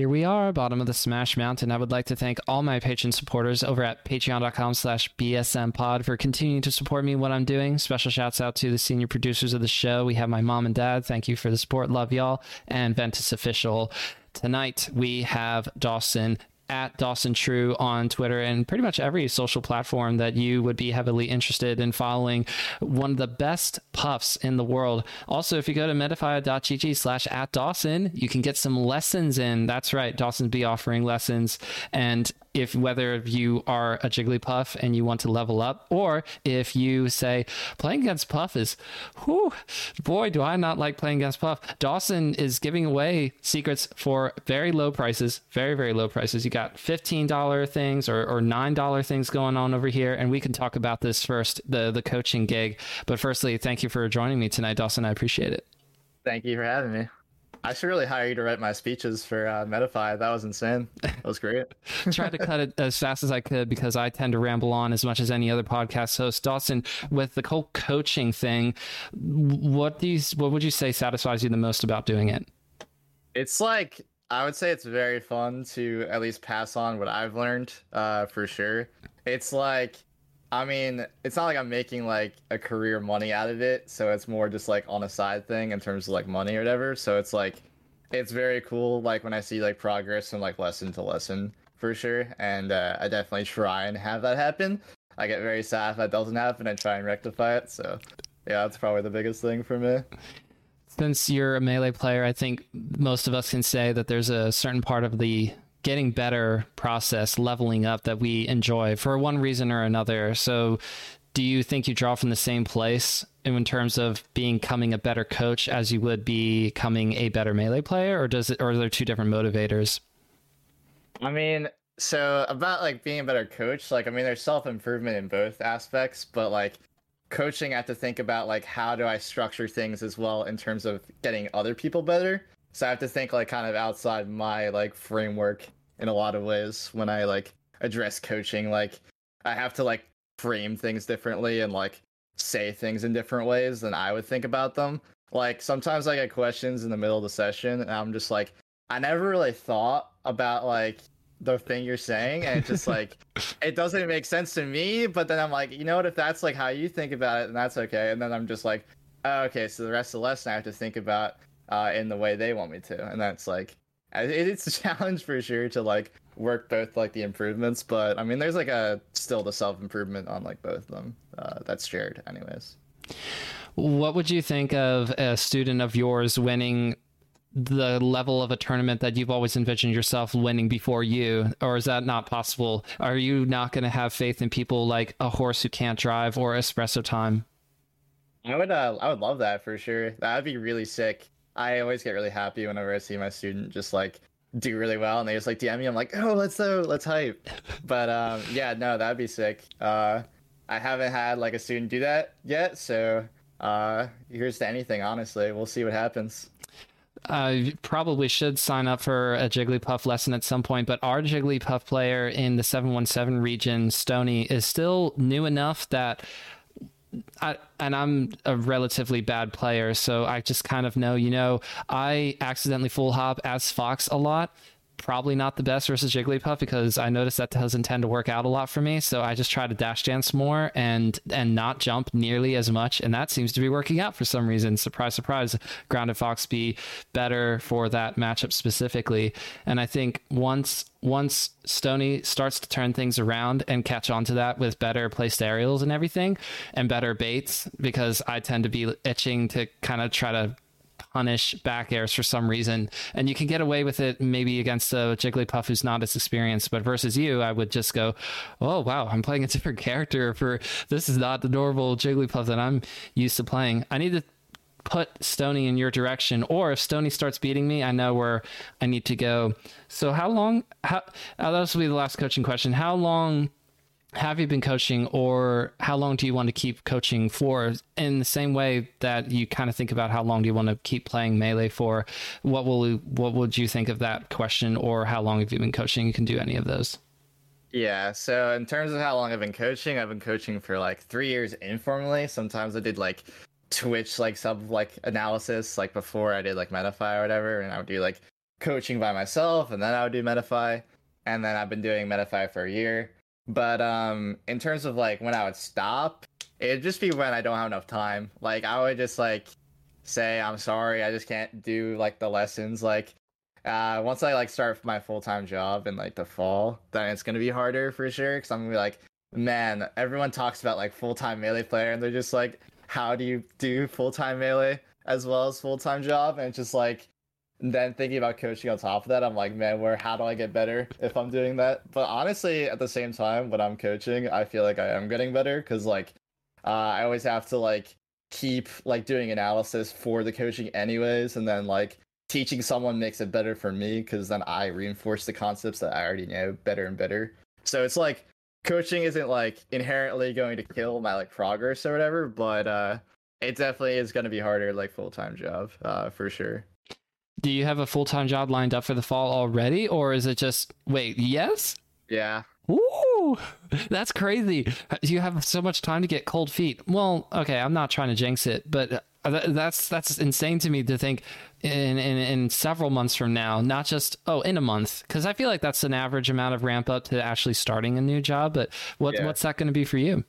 Here we are, bottom of the Smash Mountain. I would like to thank all my Patreon supporters over at patreon.com slash bsmpod for continuing to support me what I'm doing. Special shouts out to the senior producers of the show. We have my mom and dad. Thank you for the support. Love y'all. And Ventus Official. Tonight we have Dawson at Dawson True on Twitter and pretty much every social platform that you would be heavily interested in following. One of the best puffs in the world. Also, if you go to metafy.gg slash at Dawson, you can get some lessons in. That's right. Dawson's be offering lessons. And if whether you are a Jigglypuff and you want to level up, or if you say playing against Puff is, whew, boy, do I not like playing against Puff. Dawson is giving away secrets for very low prices, very, very low prices. You got $15 things or, or $9 things going on over here. And we can talk about this first, the, the coaching gig. But firstly, thank you for joining me tonight, Dawson. I appreciate it. Thank you for having me. I should really hire you to write my speeches for uh, Metafy. That was insane. That was great. Tried to cut it as fast as I could because I tend to ramble on as much as any other podcast host. Dawson, with the whole coaching thing, what you, what would you say satisfies you the most about doing it? It's like I would say it's very fun to at least pass on what I've learned, uh, for sure. It's like I mean, it's not like I'm making like a career money out of it, so it's more just like on a side thing in terms of like money or whatever. So it's like it's very cool like when I see like progress from like lesson to lesson for sure. And uh, I definitely try and have that happen. I get very sad if that doesn't happen and try and rectify it. So yeah, that's probably the biggest thing for me. Since you're a melee player, I think most of us can say that there's a certain part of the getting better process, leveling up that we enjoy for one reason or another. So, do you think you draw from the same place in terms of becoming a better coach as you would be becoming a better melee player, or does it, or are there two different motivators? I mean, so about like being a better coach, like I mean, there's self improvement in both aspects, but like coaching, I have to think about like how do I structure things as well in terms of getting other people better. So I have to think like kind of outside my like framework in a lot of ways when I like address coaching. Like I have to like frame things differently and like say things in different ways than I would think about them. Like sometimes I get questions in the middle of the session and I'm just like, I never really thought about like the thing you're saying and it just like it doesn't make sense to me but then i'm like you know what if that's like how you think about it then that's okay and then i'm just like oh, okay so the rest of the lesson i have to think about uh, in the way they want me to, and that's like it's a challenge for sure to like work both like the improvements, but I mean there's like a still the self improvement on like both of them uh, that's shared, anyways. What would you think of a student of yours winning the level of a tournament that you've always envisioned yourself winning before you or is that not possible are you not going to have faith in people like a horse who can't drive or espresso time i would uh, i would love that for sure that would be really sick I always get really happy whenever I see my student just like do really well and they just like DM me. I'm like, oh, let's go, let's hype. But um, yeah, no, that'd be sick. Uh, I haven't had like a student do that yet, so uh, here's to anything. Honestly, we'll see what happens. Uh, I probably should sign up for a Jigglypuff lesson at some point, but our Jigglypuff player in the 717 region, Stony, is still new enough that I, and I'm a relatively bad player, so I just kind of know, you know, I accidentally full hop as Fox a lot. Probably not the best versus Jigglypuff because I noticed that doesn't tend to work out a lot for me. So I just try to dash dance more and and not jump nearly as much, and that seems to be working out for some reason. Surprise, surprise! Grounded Fox be better for that matchup specifically, and I think once once Stony starts to turn things around and catch on to that with better placed aerials and everything and better baits, because I tend to be itching to kind of try to punish back airs for some reason. And you can get away with it maybe against a Jigglypuff who's not as experienced, but versus you, I would just go, oh, wow, I'm playing a different character for this is not the normal Jigglypuff that I'm used to playing. I need to put Stony in your direction, or if Stony starts beating me, I know where I need to go. So, how long? How uh, this will be the last coaching question. How long have you been coaching, or how long do you want to keep coaching for? In the same way that you kind of think about how long do you want to keep playing melee for, what will what would you think of that question, or how long have you been coaching? You can do any of those. Yeah, so in terms of how long I've been coaching, I've been coaching for like three years informally. Sometimes I did like Twitch like sub like analysis like before I did like Metafy or whatever, and I would do like coaching by myself, and then I would do Metafy, and then I've been doing Metafy for a year. But um, in terms of like when I would stop, it'd just be when I don't have enough time. Like I would just like say I'm sorry, I just can't do like the lessons. Like uh, once I like start my full time job in like the fall, then it's gonna be harder for sure. Cause I'm gonna be like, man, everyone talks about like full time melee player, and they're just like, how do you do full time melee as well as full time job? And it's just like, then thinking about coaching on top of that, I'm like, man, where how do I get better if I'm doing that? But honestly, at the same time, when I'm coaching, I feel like I am getting better because like uh, I always have to like keep like doing analysis for the coaching anyways, and then like teaching someone makes it better for me because then I reinforce the concepts that I already know better and better. So it's like coaching isn't like inherently going to kill my like progress or whatever, but uh it definitely is going to be harder like full-time job uh for sure. Do you have a full time job lined up for the fall already, or is it just wait? Yes. Yeah. Ooh, that's crazy. You have so much time to get cold feet. Well, okay, I'm not trying to jinx it, but uh, that's that's insane to me to think in in, in several months from now, not just oh in a month, because I feel like that's an average amount of ramp up to actually starting a new job. But what yeah. what's that going to be for you?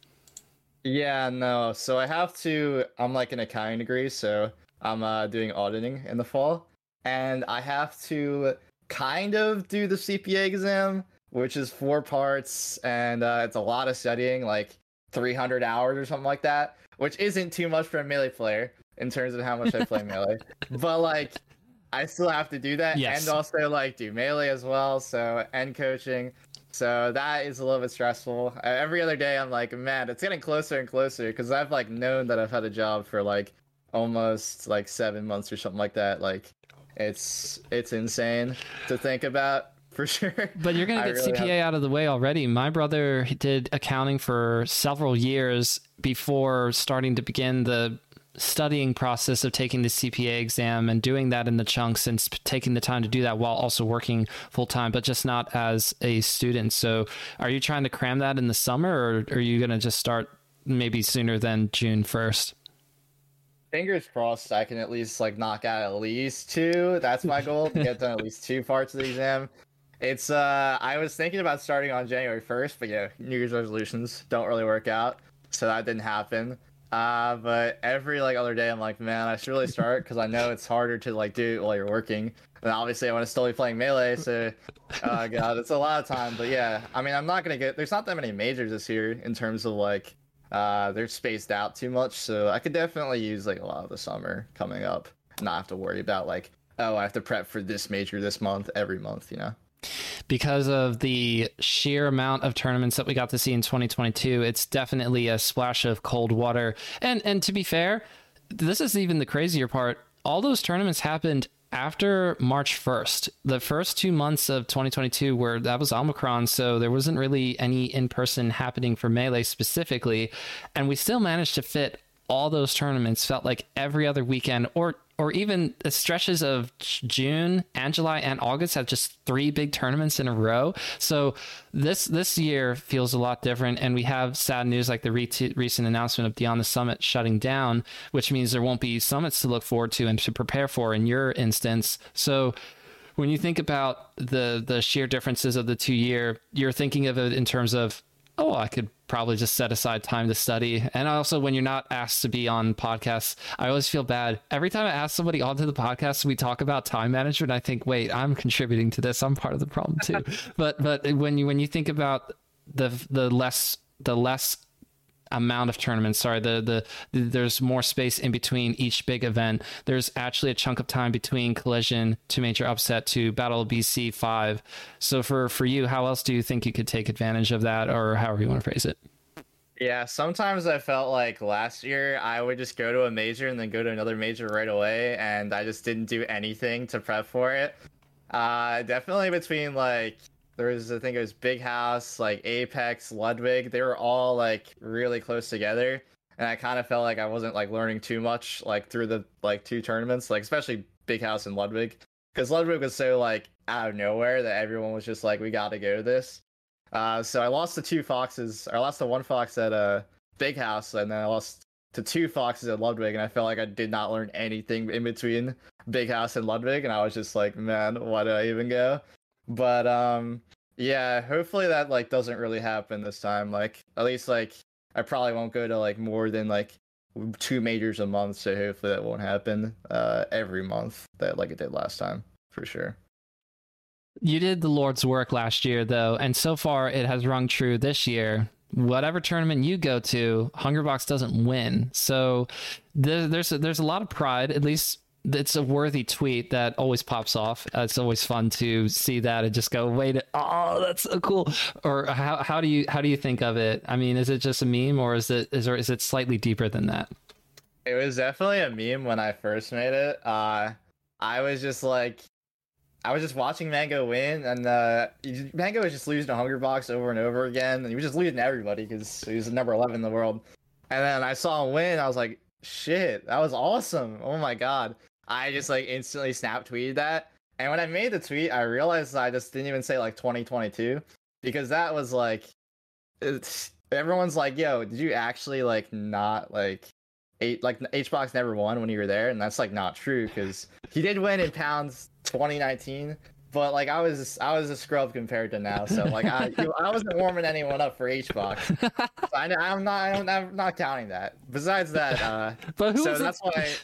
Yeah, no. So I have to. I'm like an accounting degree, so I'm uh, doing auditing in the fall and I have to kind of do the CPA exam, which is four parts, and uh, it's a lot of studying, like 300 hours or something like that, which isn't too much for a melee player in terms of how much I play melee. But like, I still have to do that, yes. and also like do melee as well. So and coaching. So that is a little bit stressful. Uh, every other day, I'm like, man, it's getting closer and closer because I've like known that I've had a job for like almost like seven months or something like that. Like it's it's insane to think about for sure. But you're gonna get really CPA have... out of the way already. My brother did accounting for several years before starting to begin the studying process of taking the CPA exam and doing that in the chunks and taking the time to do that while also working full time, but just not as a student. So, are you trying to cram that in the summer, or are you going to just start maybe sooner than June first? Fingers crossed I can at least like knock out at least two. That's my goal to get done at least two parts of the exam. It's uh I was thinking about starting on January 1st, but yeah, New Year's resolutions don't really work out. So that didn't happen. Uh but every like other day I'm like, man, I should really start because I know it's harder to like do it while you're working. And obviously I want to still be playing melee, so oh god, it's a lot of time. But yeah, I mean I'm not gonna get there's not that many majors this year in terms of like uh, they're spaced out too much, so I could definitely use like a lot of the summer coming up, not have to worry about like, oh, I have to prep for this major this month every month, you know. Because of the sheer amount of tournaments that we got to see in 2022, it's definitely a splash of cold water. And and to be fair, this is even the crazier part. All those tournaments happened after March 1st, the first two months of 2022 where that was Omicron, so there wasn't really any in person happening for Melee specifically. And we still managed to fit all those tournaments, felt like every other weekend or or even the stretches of June and July and August have just three big tournaments in a row. So this this year feels a lot different, and we have sad news like the re- recent announcement of Beyond the Summit shutting down, which means there won't be summits to look forward to and to prepare for in your instance. So when you think about the the sheer differences of the two year, you're thinking of it in terms of oh, I could probably just set aside time to study. And also, when you're not asked to be on podcasts, I always feel bad. Every time I ask somebody onto the podcast, we talk about time management. I think, wait, I'm contributing to this. I'm part of the problem too. but but when you when you think about the the less the less amount of tournaments. Sorry, the, the, the there's more space in between each big event. There's actually a chunk of time between collision to major upset to battle BC five. So for for you, how else do you think you could take advantage of that, or however you want to phrase it? Yeah, sometimes I felt like last year I would just go to a major and then go to another major right away, and I just didn't do anything to prep for it. Uh, definitely between like there was I think it was Big House, like Apex, Ludwig. They were all like really close together, and I kind of felt like I wasn't like learning too much like through the like two tournaments, like especially Big House and Ludwig, because Ludwig was so like out of nowhere that everyone was just like, we got to go to this. Uh, so I lost the two foxes. I lost the one fox at uh, Big House, and then I lost to two foxes at Ludwig, and I felt like I did not learn anything in between big house and Ludwig, and I was just like, man, why did I even go? But um, yeah, hopefully that like doesn't really happen this time. Like at least like I probably won't go to like more than like two majors a month, so hopefully that won't happen uh every month that like it did last time for sure. You did the Lord's work last year though, and so far it has rung true this year. Whatever tournament you go to, Hungrybox doesn't win. So there, there's a, there's a lot of pride, at least it's a worthy tweet that always pops off. Uh, it's always fun to see that and just go, wait, oh, that's so cool. Or how how do you how do you think of it? I mean, is it just a meme or is it is or is it slightly deeper than that? It was definitely a meme when I first made it. Uh, I was just like, I was just watching Mango win, and uh, Mango was just losing to Hungrybox over and over again, and he was just losing everybody because he was number eleven in the world. And then I saw him win, I was like, shit, that was awesome! Oh my god! I just like instantly snap tweeted that. And when I made the tweet, I realized I just didn't even say like 2022 because that was like, everyone's like, yo, did you actually like not like eight like HBox never won when you were there, and that's like not true because he did win in pounds 2019. But like I was, I was a scrub compared to now. So like I, I wasn't warming anyone up for HBox. So I, am not, I'm not counting that. Besides that, uh, but who so that's it? why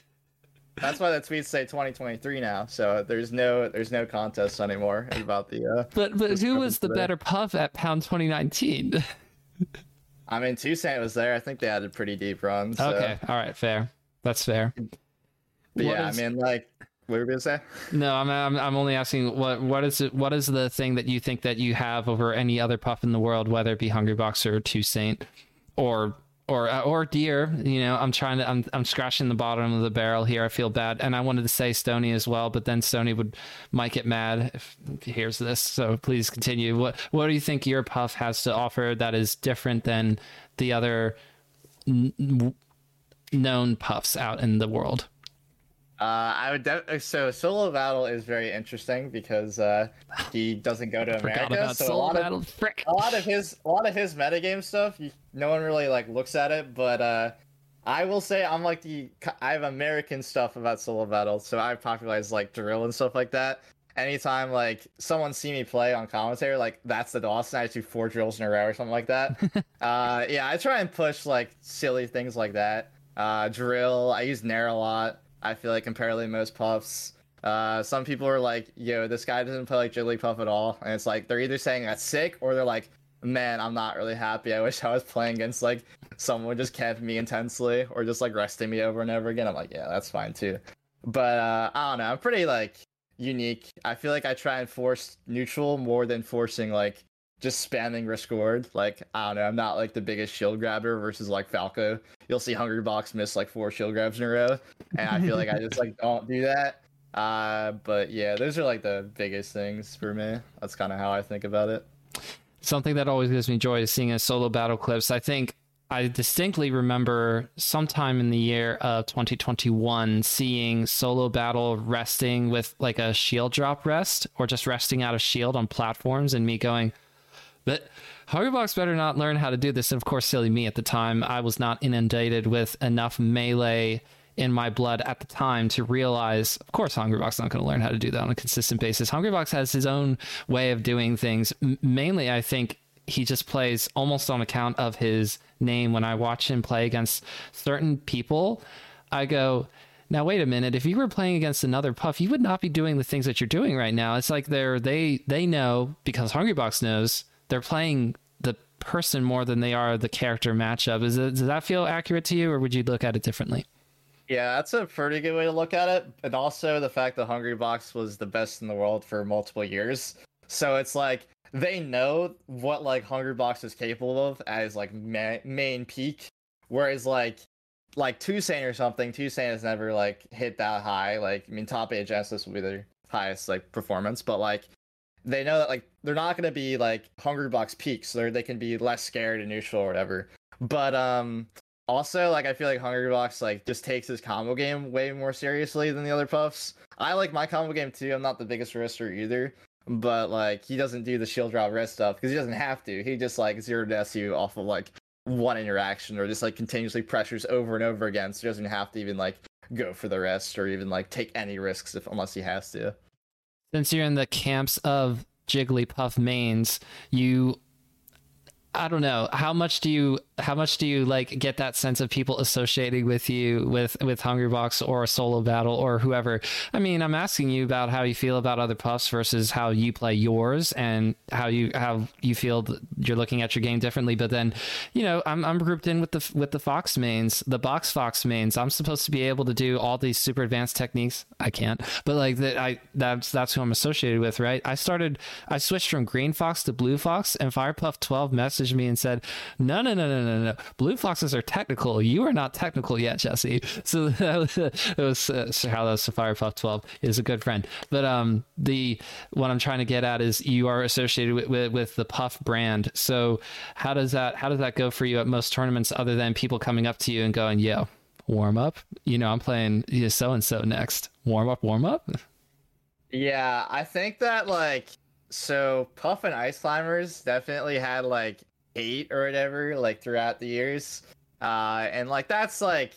that's why the tweets say 2023 now. So there's no there's no contest anymore about the. Uh, but but who was the better puff at Pound 2019? I mean, Toussaint was there. I think they had a pretty deep run. So. Okay, all right, fair. That's fair. Yeah, is... I mean, like, what were we gonna say? No, I'm, I'm I'm only asking what what is it? What is the thing that you think that you have over any other puff in the world, whether it be Hungrybox or Toussaint, or or uh, or deer. You know, I'm trying to I'm I'm scratching the bottom of the barrel here. I feel bad, and I wanted to say Stony as well, but then Stony would might get mad if, he hears this. So please continue. What what do you think your puff has to offer that is different than the other n- known puffs out in the world? Uh, I would de- so Solobattle is very interesting because uh, he doesn't go to America, so a lot battle. of Frick. a lot of his a lot of his metagame stuff, you, no one really like looks at it. But uh, I will say I'm like the I have American stuff about Solobattle, so I popularized like drill and stuff like that. Anytime like someone see me play on commentary, like that's the Dawson, I do four drills in a row or something like that. uh, yeah, I try and push like silly things like that. Uh, drill, I use Nair a lot. I feel like comparatively most puffs. Uh, some people are like, "Yo, this guy doesn't play like Jigglypuff at all," and it's like they're either saying that's sick or they're like, "Man, I'm not really happy. I wish I was playing against like someone just kept me intensely or just like resting me over and over again." I'm like, "Yeah, that's fine too." But uh, I don't know. I'm pretty like unique. I feel like I try and force neutral more than forcing like just spamming risk reward. Like I don't know, I'm not like the biggest shield grabber versus like Falco. You'll see Hungry Box miss like four shield grabs in a row, and I feel like I just like don't do that. Uh, but yeah, those are like the biggest things for me. That's kind of how I think about it. Something that always gives me joy is seeing a Solobattle clips. I think I distinctly remember sometime in the year of 2021 seeing Solobattle resting with like a shield drop rest or just resting out of shield on platforms and me going, but Hungrybox better not learn how to do this. And of course, silly me at the time, I was not inundated with enough melee in my blood at the time to realize, of course, Hungrybox is not going to learn how to do that on a consistent basis. Hungrybox has his own way of doing things. M- mainly, I think he just plays almost on account of his name. When I watch him play against certain people, I go, now wait a minute. If you were playing against another puff, you would not be doing the things that you're doing right now. It's like they're they they know because Hungrybox knows they're playing the person more than they are the character matchup. Is it, does that feel accurate to you, or would you look at it differently? Yeah, that's a pretty good way to look at it. And also the fact that Hungry Box was the best in the world for multiple years. So it's like they know what like Hungry Box is capable of as like ma- main peak, whereas like like Toussaint or something, Toussaint has never like hit that high. Like I mean, top eight Genesis will be their highest like performance, but like they know that like they're not gonna be like Hungrybox peaks. So they can be less scared and neutral or whatever. But um also like I feel like Hungrybox like just takes his combo game way more seriously than the other puffs. I like my combo game too. I'm not the biggest wrister either. But like he doesn't do the shield drop rest stuff because he doesn't have to. He just like zero deaths you off of like one interaction or just like continuously pressures over and over again. So he doesn't have to even like go for the rest or even like take any risks if unless he has to. Since you're in the camps of Jigglypuff mains, you I don't know how much do you how much do you like get that sense of people associating with you with with Hungrybox or a Solobattle or whoever? I mean, I'm asking you about how you feel about other puffs versus how you play yours and how you how you feel you're looking at your game differently. But then, you know, I'm I'm grouped in with the with the Fox mains, the box Fox mains. I'm supposed to be able to do all these super advanced techniques. I can't, but like that I that's that's who I'm associated with, right? I started I switched from Green Fox to Blue Fox, and Firepuff 12 messaged me and said, "No, no, no, no, no, no. Blue foxes are technical. You are not technical yet, Jesse." So that was, that was uh, how that was Firepuff 12 is a good friend. But um, the what I'm trying to get at is you are associated with, with, with the Puff brand. So how does that how does that go for you at most tournaments, other than people coming up to you and going, "Yo, warm up." You know, I'm playing so and so next. Warm up, warm up. Yeah, I think that like so Puff and Ice Climbers definitely had like eight or whatever like throughout the years. Uh and like that's like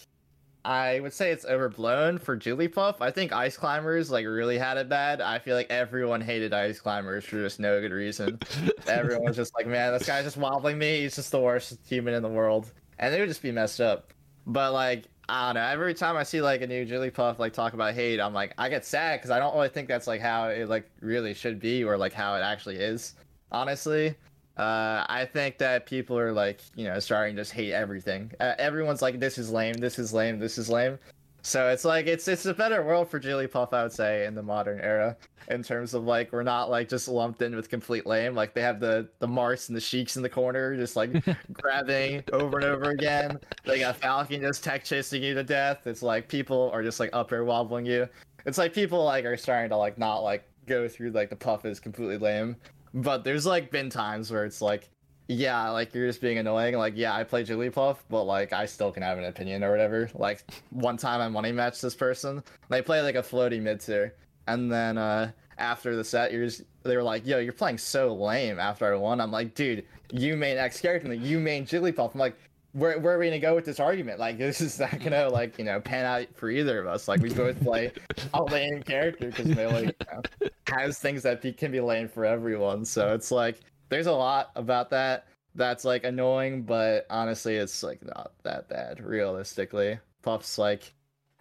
i would say it's overblown for jigglypuff. I think ice climbers like really had it bad. I feel like everyone hated ice climbers for just no good reason. Everyone was just like man this guy's just wobbling me. He's just the worst human in the world. And they would just be messed up. But like I don't know. Every time I see like a new Jigglypuff like talk about hate, I'm like I get sad because I don't really think that's like how it like really should be or like how it actually is. Honestly, uh, I think that people are like, you know, starting to just hate everything. Uh, everyone's like, this is lame, this is lame, this is lame. So it's like it's it's a better world for Jigglypuff, I would say, in the modern era, in terms of like we're not like just lumped in with complete lame. Like they have the the Marths and the Sheiks in the corner, just like grabbing over and over again. They got Falcon just tech chasing you to death. It's like people are just like up here wobbling you. It's like people like are starting to like not like go through like the puff is completely lame but there's like been times where it's like, yeah, like you're just being annoying. Like, yeah, I play Jigglypuff, but like I still can have an opinion or whatever. Like one time I money matched this person. They play like a floaty mid tier, and then uh after the set, you're just, they were like, "Yo, you're playing so lame." After I won, I'm like, "Dude, you main X character, you main Jigglypuff." I'm like, where, where are we gonna go with this argument? Like, this is not gonna like you know pan out for either of us. Like, we both play a lame character because Melee you know, has things that be, can be lame for everyone. So it's like there's a lot about that that's like annoying, but honestly, it's like not that bad. Realistically, Puffs like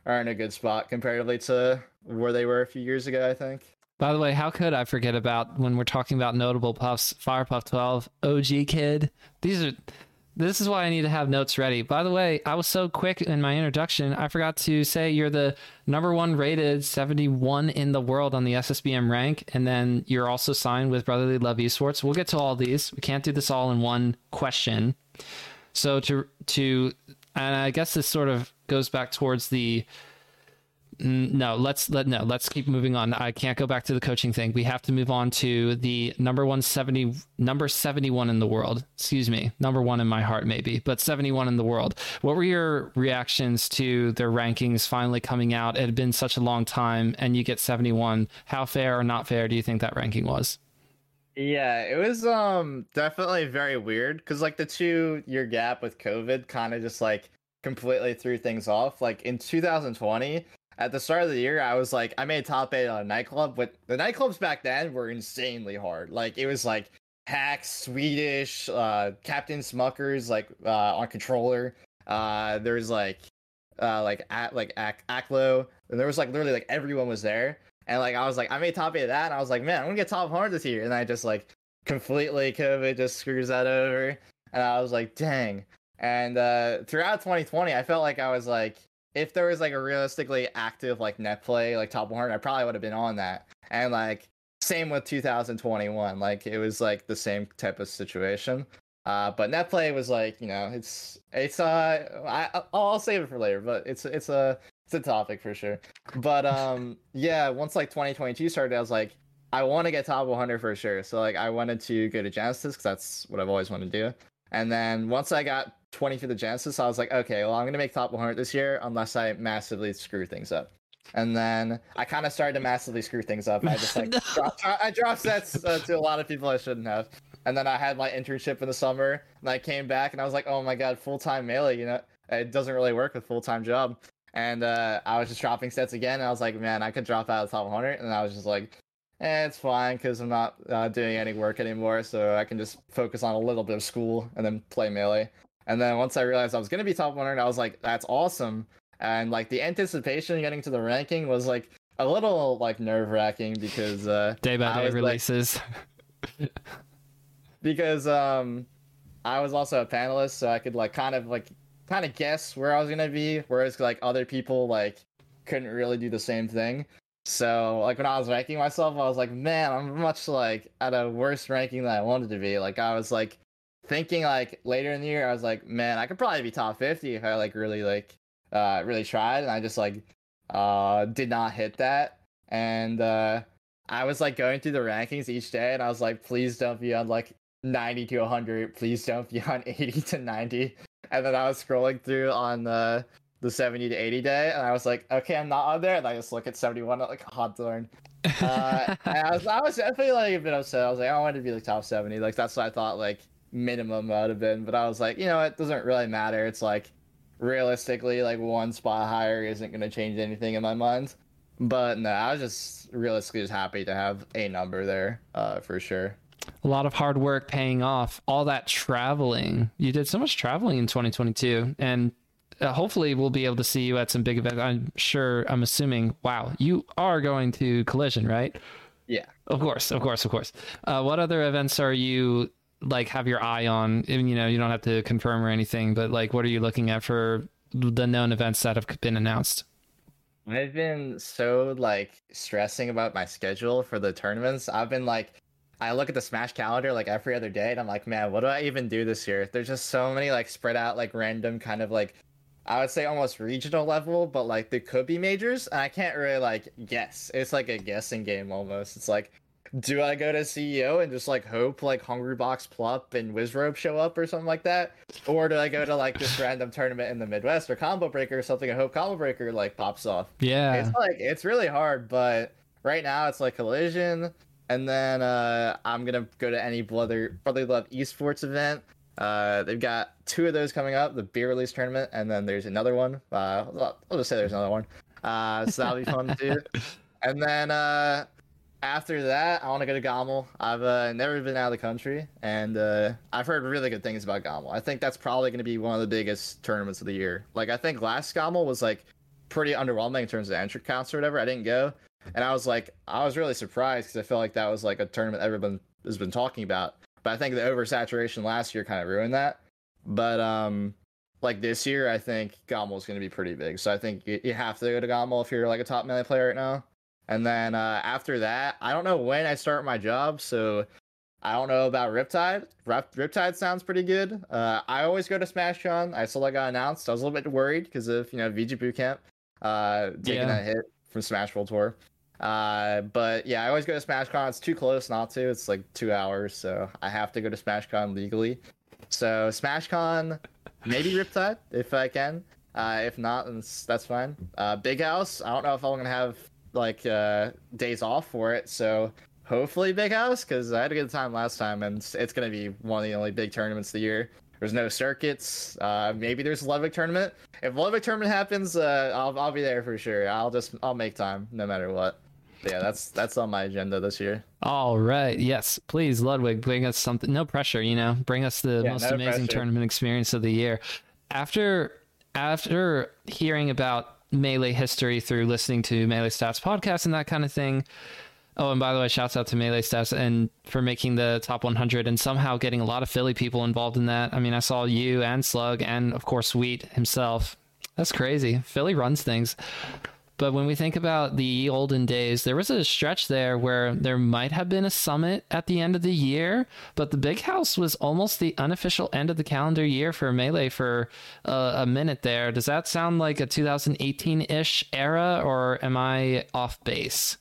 are in a good spot comparatively to where they were a few years ago. I think. By the way, how could I forget about when we're talking about notable puffs? Firepuff 12, OG Kid. These are this is why I need to have notes ready. By the way, I was so quick in my introduction, I forgot to say you're the number one rated 71 in the world on the SSBM rank, and then you're also signed with Brotherly Love Esports. We'll get to all these. We can't do this all in one question. So to to, and I guess this sort of goes back towards the no let's let no let's keep moving on. I can't go back to the coaching thing. We have to move on to the number 170 number 71 in the world. Excuse me number one in my heart maybe but 71 in the world. What were your reactions to their rankings finally coming out? It had been such a long time and you get 71 how fair or not fair do you think that ranking was? Yeah it was um definitely very weird because like the two year gap with covid kind of just like completely threw things off. Like in 2020 at the start of the year, I was like, I made top eight on a nightclub, but the nightclubs back then were insanely hard. Like it was like Hax, Swedish, uh, Captain Smuckers, like uh, on controller. Uh, there's like, uh, like at like Aklo, and there was like literally like everyone was there, and like I was like, I made top eight of that, and I was like, man, I'm gonna get top hundred this year, and I just like completely COVID just screws that over, and I was like, dang. And uh, throughout 2020, I felt like I was like if there was like a realistically active like net play like top 100 i probably would have been on that. And like same with 2021 like it was like the same type of situation. Uh but net play was like you know it's it's uh I, i'll save it for later but it's it's a it's a topic for sure. But um yeah once like 2022 started i was like i want to get top 100 for sure. So like i wanted to go to genesis because that's what i've always wanted to do. And then once i got 20 for the Genesis. I was like, okay, well, I'm gonna make top 100 this year unless I massively screw things up. And then I kind of started to massively screw things up. I just like no. dropped, I dropped sets uh, to a lot of people I shouldn't have. And then I had my internship in the summer, and I came back and I was like, oh my god, full time melee. You know, it doesn't really work with full time job. and uh, I was just dropping sets again. And I was like, man, I could drop out of the top 100, and I was just like, eh, it's fine because I'm not uh, doing any work anymore, so I can just focus on a little bit of school and then play melee. And then once I realized I was gonna be top 100, I was like, that's awesome. And like the anticipation getting to the ranking was like a little like nerve wracking because uh, day by day was, like- releases. because um I was also a panelist, so I could like kind of like kind of guess where I was gonna be, whereas like other people like couldn't really do the same thing. So like when I was ranking myself, I was like, man, I'm much like at a worse ranking than I wanted to be. Like I was like thinking like later in the year, I was like, man, I could probably be top 50 if I like really like uh really tried, and I just like uh did not hit that, and uh I was like going through the rankings each day, and I was like, please don't be on like 90 to 100. Please don't be on 80 to 90. And then I was scrolling through on the the 70 to 80 day, and I was like, okay, I'm not on there. And I just look at 71, like, hot darn. Uh, I was I was definitely like a bit upset. I was like, I wanted to be like top 70. Like that's what I thought like minimum would have been. But I was like, you know, it doesn't really matter. It's like realistically, like one spot higher isn't gonna change anything in my mind. But no, I was just realistically just happy to have a number there, uh, for sure. a lot of hard work paying off. All that traveling. You did so much traveling in 2022, and uh, hopefully we'll be able to see you at some big events. I'm sure. I'm assuming. Wow, you are going to Collision, right? Yeah. Of course, of course, of course. Uh, what other events are you like have your eye on? And, you know, you don't have to confirm or anything, but like, what are you looking at for the known events that have been announced? I've been so like stressing about my schedule for the tournaments. I've been like, I look at the Smash calendar like every other day, and I'm like, man, what do I even do this year? There's just so many like spread out, like random kind of like, I would say almost regional level, but like there could be majors, and I can't really like guess. It's like a guessing game almost. It's like, do I go to CEO and just like hope like Hungry Box Plup and Wizrobe show up or something like that? Or do I go to like this random tournament in the Midwest or Combo Breaker or something and hope Combo Breaker like pops off? Yeah. It's like it's really hard, but right now it's like collision, and then uh, I'm gonna go to any Brother Brotherly Love esports event. Uh, they've got two of those coming up: the beer release tournament, and then there's another one. Uh, I'll I'll just say there's another one. Uh, so that'll be fun too. And then uh, after that, I want to go to GOML. I've uh, never been out of the country, and uh, I've heard really good things about GOML. I think that's probably going to be one of the biggest tournaments of the year. Like I think last GOML was like pretty underwhelming in terms of entry counts or whatever. I didn't go, and I was like, I was really surprised because I felt like that was like a tournament everyone has been talking about. But I think the oversaturation last year kind of ruined that. But um, like this year, I think GOML is going to be pretty big. So I think you, you have to go to GOML if you're like a top melee player right now. And then uh, after that, I don't know when I start my job, so I don't know about Riptide. Rip- Riptide sounds pretty good. Uh, I always go to SmashCon. I saw that got announced. I was a little bit worried because of you know VG Bootcamp uh, taking Yeah. that hit from Smash World Tour. Uh, but yeah, I always go to SmashCon. It's too close not to. It's like two hours, so I have to go to SmashCon legally. So SmashCon, maybe Riptide if I can. Uh, if not, then that's fine. Uh, Big House. I don't know if I'm gonna have like uh, days off for it, so hopefully Big House because I had a good time last time, and it's- it's gonna be one of the only big tournaments of the year. There's no circuits. Uh, maybe there's a Ludwig tournament. If Ludwig tournament happens, uh, I'll I'll be there for sure. I'll just I'll make time no matter what. But yeah, that's that's on my agenda this year. All right. Yes, please, Ludwig, bring us something. No pressure, you know. Bring us the Yeah, most no amazing pressure. tournament experience of the year. After after hearing about melee history through listening to Melee Stats podcast and that kind of thing. Oh, and by the way, shouts out to Melee Stats and for making the top 100 and somehow getting a lot of Philly people involved in that. I mean, I saw you and Slug and of course Sweet himself. That's crazy. Philly runs things. But when we think about the olden days, there was a stretch there where there might have been a summit at the end of the year, but the big house was almost the unofficial end of the calendar year for Melee for uh, a minute there. Does that sound like a 2018 ish era, or am I off base?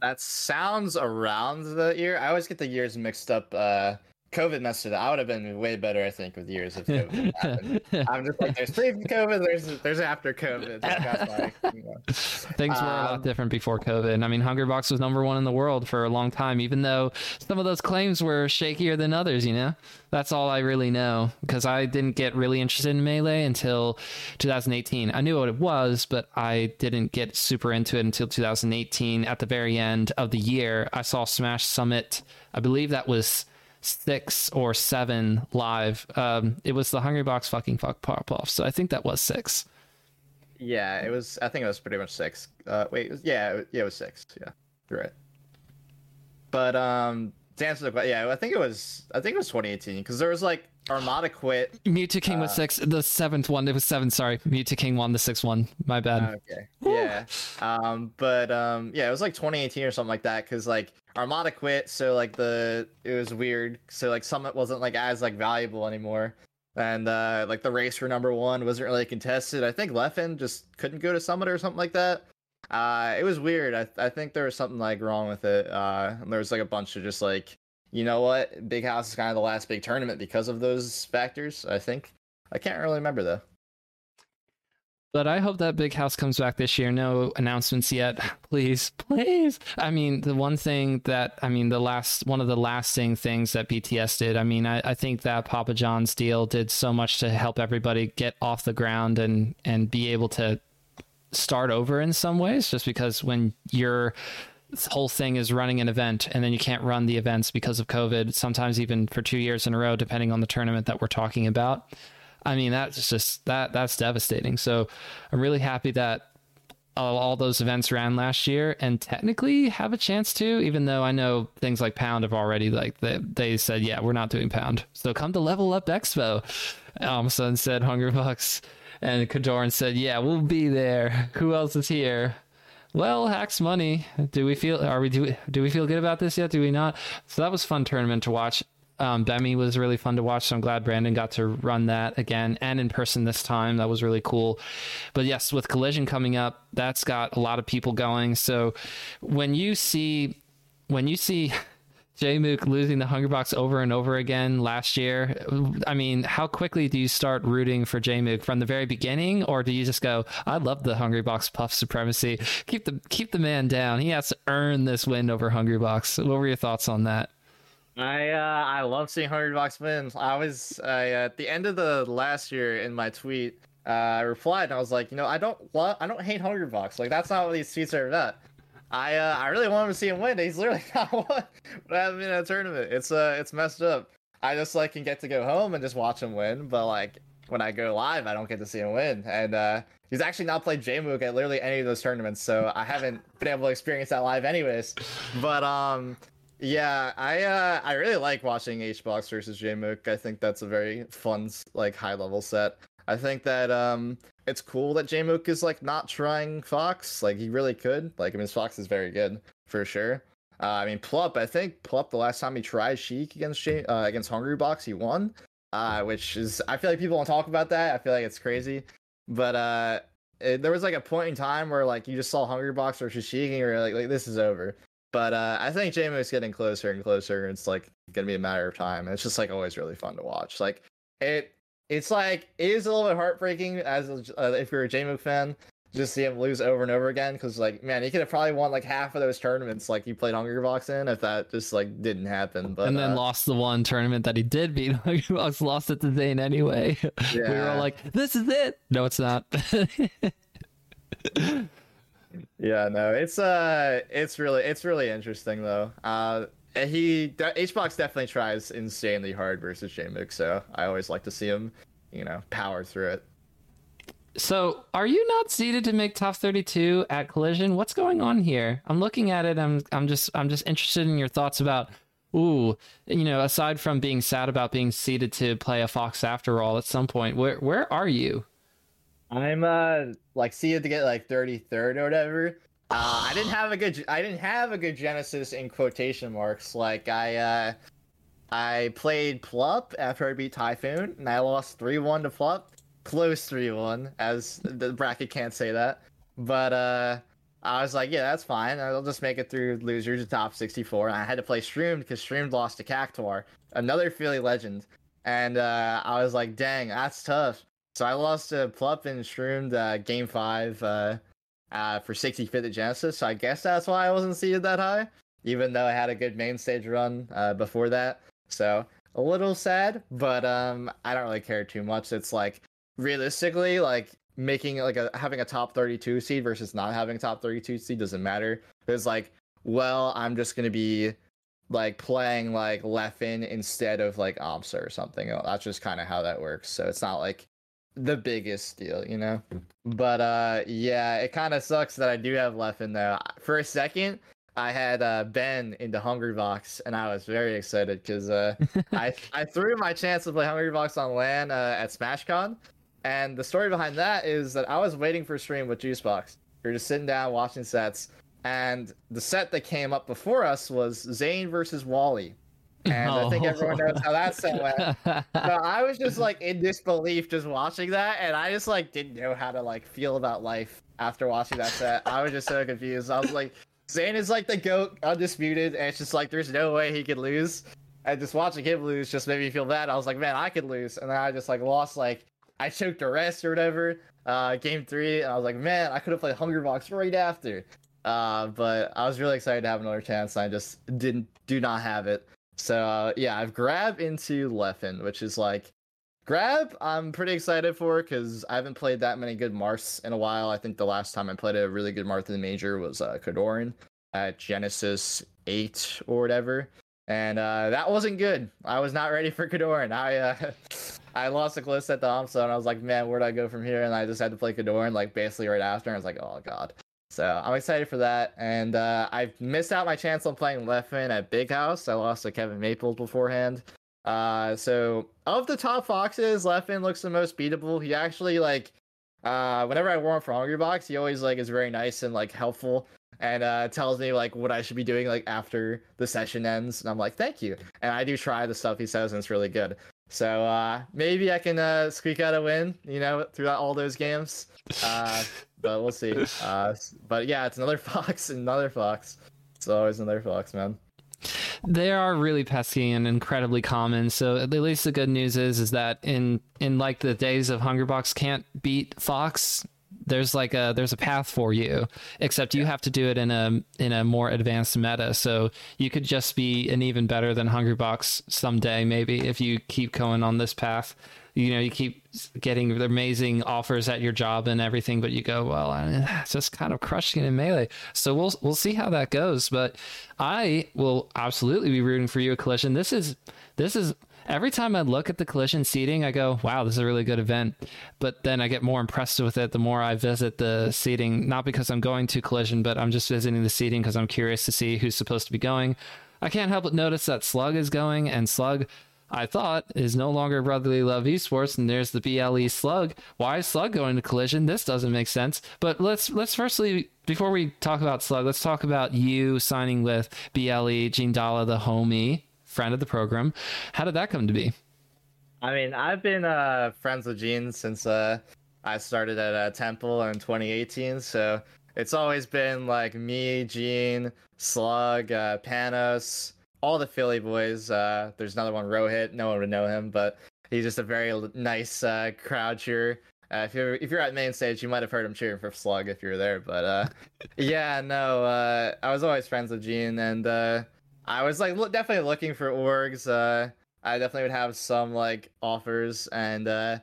That sounds around the year. I always get the years mixed up uh COVID messed it up. I would have been way better, I think, with years of COVID. I'm just like, there's pre-COVID, there's there's after COVID. Like, you know. Things were a lot um, different before COVID. I mean, Hungrybox was number one in the world for a long time, even though some of those claims were shakier than others. You know, that's all I really know because I didn't get really interested in melee until 2018. I knew what it was, but I didn't get super into it until 2018. At the very end of the year, I saw Smash Summit. I believe that was six or seven live. Um, it was the Hungry Box fucking fuck pop off. So I think that was six. Yeah, it was. I think it was pretty much six. Uh, wait, was, yeah, yeah, it was six. Yeah, you're right. But um, to answer the question, yeah, I think it was. I think it was 2018 because there was like Armada quit. Mew2King uh, was six. The seventh one, it was seven. Sorry, Mew2King won the sixth one. My bad. Okay. Yeah. Um, but um, yeah, it was like 2018 or something like that because like Armada quit, so like the it was weird. So like Summit wasn't like as like valuable anymore, and uh, like the race for number one wasn't really contested. I think Leffen just couldn't go to Summit or something like that. Uh, it was weird. I I think there was something like wrong with it. Uh, and there was like a bunch of just like, you know what, Big House is kind of the last big tournament because of those factors. I think I can't really remember though. But I hope that Big House comes back this year. No announcements yet. Please, please. I mean, the one thing that, I mean, the last, one of the lasting things that BTS did, I mean, I, I think that Papa John's deal did so much to help everybody get off the ground and, and be able to start over in some ways, just because when your whole thing is running an event and then you can't run the events because of COVID, sometimes even for two years in a row, depending on the tournament that we're talking about. I mean, that's just that that's devastating. So I'm really happy that all, all, those events ran last year and technically have a chance to, even though I know things like Pound have already like they, they said, yeah, we're not doing Pound. So come to Level Up Expo. Um, Almason said Bucks and Kadoran said, yeah, we'll be there. Who else is here? Well, Hax Money. Do we feel are we do do we feel good about this yet? Do we not? So that was fun tournament to watch. Um, Bemi was really fun to watch, so I'm glad Brandon got to run that again and in person this time. That was really cool. But yes, with Collision coming up, that's got a lot of people going. So when you see when you see Jmook losing the Hunger Hungrybox over and over again last year. I mean, how quickly do you start rooting for Jmook from the very beginning, or do you just go, "I love the Hungry Box puff supremacy. Keep the keep the man down. He has to earn this win over Hungry Box." What were your thoughts on that? I uh, I love seeing Hungrybox win. I was uh, at the end of the last year in my tweet. Uh, I replied and I was like, you know, I don't love, I don't hate Hungrybox. Like that's not what these tweets are about. I uh, I really want to see him win. He's literally not won, but I haven't been in a tournament. It's uh it's messed up. I just like can get to go home and just watch him win, but like when I go live, I don't get to see him win. And uh, he's actually not played Jmook at literally any of those tournaments, so I haven't been able to experience that live anyways. But um, yeah, I uh, I really like watching HBox versus Jmook. I think that's a very fun, like high level set. I think that um, it's cool that Jmook is like not trying Fox. Like he really could. Like I mean, Fox is very good for sure. Uh, I mean, Plup. I think Plup the last time he tried Sheik against J- uh, against Hungrybox, he won. Uh, which is I feel like people don't talk about that. I feel like it's crazy, but uh, it, there was like a point in time where like you just saw Hungry Box versus Sheik, and you're like, like this is over. But uh, I think Jmook's getting closer and closer. It's like gonna be a matter of time. It's just like always really fun to watch. Like it, it's like it is a little bit heartbreaking as uh, if you're a Jmook fan, just see him lose over and over again. Because like man, he could have probably won like half of those tournaments like he played Hungrybox in if that just like didn't happen. But and then uh, lost the one tournament that he did beat Hungrybox, lost it to Zain anyway. Yeah. we were all like, this is it. No, it's not. yeah, no, it's uh, it's really it's really interesting though. Uh, he HBox definitely tries insanely hard versus Jmook, so I always like to see him, you know, power through it. So, are you not seeded to make top 32 at Collision? What's going on here? I'm looking at it. I'm I'm just I'm just interested in your thoughts about ooh, you know, aside from being sad about being seeded to play a Fox after all at some point, where where are you? I'm uh like see it to get like 33rd or whatever. Uh, I didn't have a good I didn't have a good Genesis in quotation marks. Like I uh I played Plup after I beat Typhoon and I lost 3-1 to Plup. Close 3-1 as the bracket can't say that. But uh I was like, yeah, that's fine. I'll just make it through losers to top 64. And I had to play Shroomed because Shroomed lost to Cactuar. another Philly legend, and uh, I was like, dang, that's tough. So I lost to Plup and Shroomed uh, game five uh, uh, for 65th at Genesis. So I guess that's why I wasn't seeded that high, even though I had a good main stage run uh, before that. So a little sad, but um, I don't really care too much. It's like realistically, like making like a having a top 32 seed versus not having a top 32 seed doesn't matter. It's like, well, I'm just gonna be like playing like Leffen instead of like aMSa or something. That's just kind of how that works. So it's not like the biggest deal, you know. But uh yeah, it kind of sucks that I do have Leffen though. For a second, I had uh, Ben into Hungrybox, and I was very excited because uh, I I threw my chance to play Hungrybox on LAN uh, at SmashCon, and the story behind that is that I was waiting for a stream with Juicebox. We were just sitting down watching sets, and the set that came up before us was Zain versus Wally. And oh. I think everyone knows how that set went. but I was just like in disbelief just watching that, and I just like didn't know how to like feel about life after watching that set. I was just so confused. I was like, Zain is like the goat, undisputed, and it's just like there's no way he could lose. And just watching him lose just made me feel bad. I was like, man, I could lose, and then I just like lost like I choked a rest or whatever. Uh, game three, and I was like, man, I could have played Hungrybox right after. Uh, but I was really excited to have another chance. I just didn't do not have it. So uh, yeah, I've grabbed into Leffen, which is like grab. I'm pretty excited for because I haven't played that many good Marths in a while. I think the last time I played a really good Marth in the major was uh, Kodorin at Genesis eight or whatever, and uh, that wasn't good. I was not ready for Kodorin. I uh, I lost a close at the aMSa, and I was like, man, where do I go from here? And I just had to play Kodorin like basically right after. And I was like, oh god. So I'm excited for that, and uh, I missed out my chance on playing Leffen at Big House. I lost to Kevin Maples beforehand. Uh, so of the top foxes, Leffen looks the most beatable. He actually like, uh, whenever I warm for Hungrybox, he always like is very nice and like helpful and uh, tells me like what I should be doing like after the session ends, and I'm like, thank you. And I do try the stuff he says, and it's really good. So uh, maybe I can uh, squeak out a win, you know, throughout all those games. Uh, but we'll see. Uh, but yeah, it's another fox, another fox. It's always another fox, man. They are really pesky and incredibly common. So at least the good news is is that in in like the days of Hungrybox can't beat Fox, there's like a there's a path for you except you have to do it in a in a more advanced meta so you could just be an even better than hungrybox someday maybe if you keep going on this path you know you keep getting amazing offers at your job and everything but you go well it's just kind of crushing in melee so we'll we'll see how that goes but i will absolutely be rooting for you at collision this is this is every time I look at the collision seating, I go, wow, this is a really good event. But then I get more impressed with it the more I visit the seating, not because I'm going to collision, but I'm just visiting the seating because I'm curious to see who's supposed to be going. I can't help but notice that Slug is going, and Slug, I thought, is no longer Brotherly Love Esports, and there's the BLE Slug. Why is Slug going to collision? This doesn't make sense. But let's let's firstly, before we talk about Slug, let's talk about you signing with BLE, Gene Dalla, the homie friend of the program. How did that come to be? I mean, I've been uh, friends with Gene since uh, I started at uh, Temple in 2018. So it's always been like me, Gene, Slug, uh, Panos, all the Philly boys. Uh, there's another one, Rohit. No one would know him, but he's just a very nice uh, crowd cheer. Uh, if you're if you're at main stage, you might have heard him cheering for Slug if you were there. But uh, yeah, no, uh, I was always friends with Gene, and uh, I was like definitely looking for orgs. Uh, I definitely would have some like offers, and uh,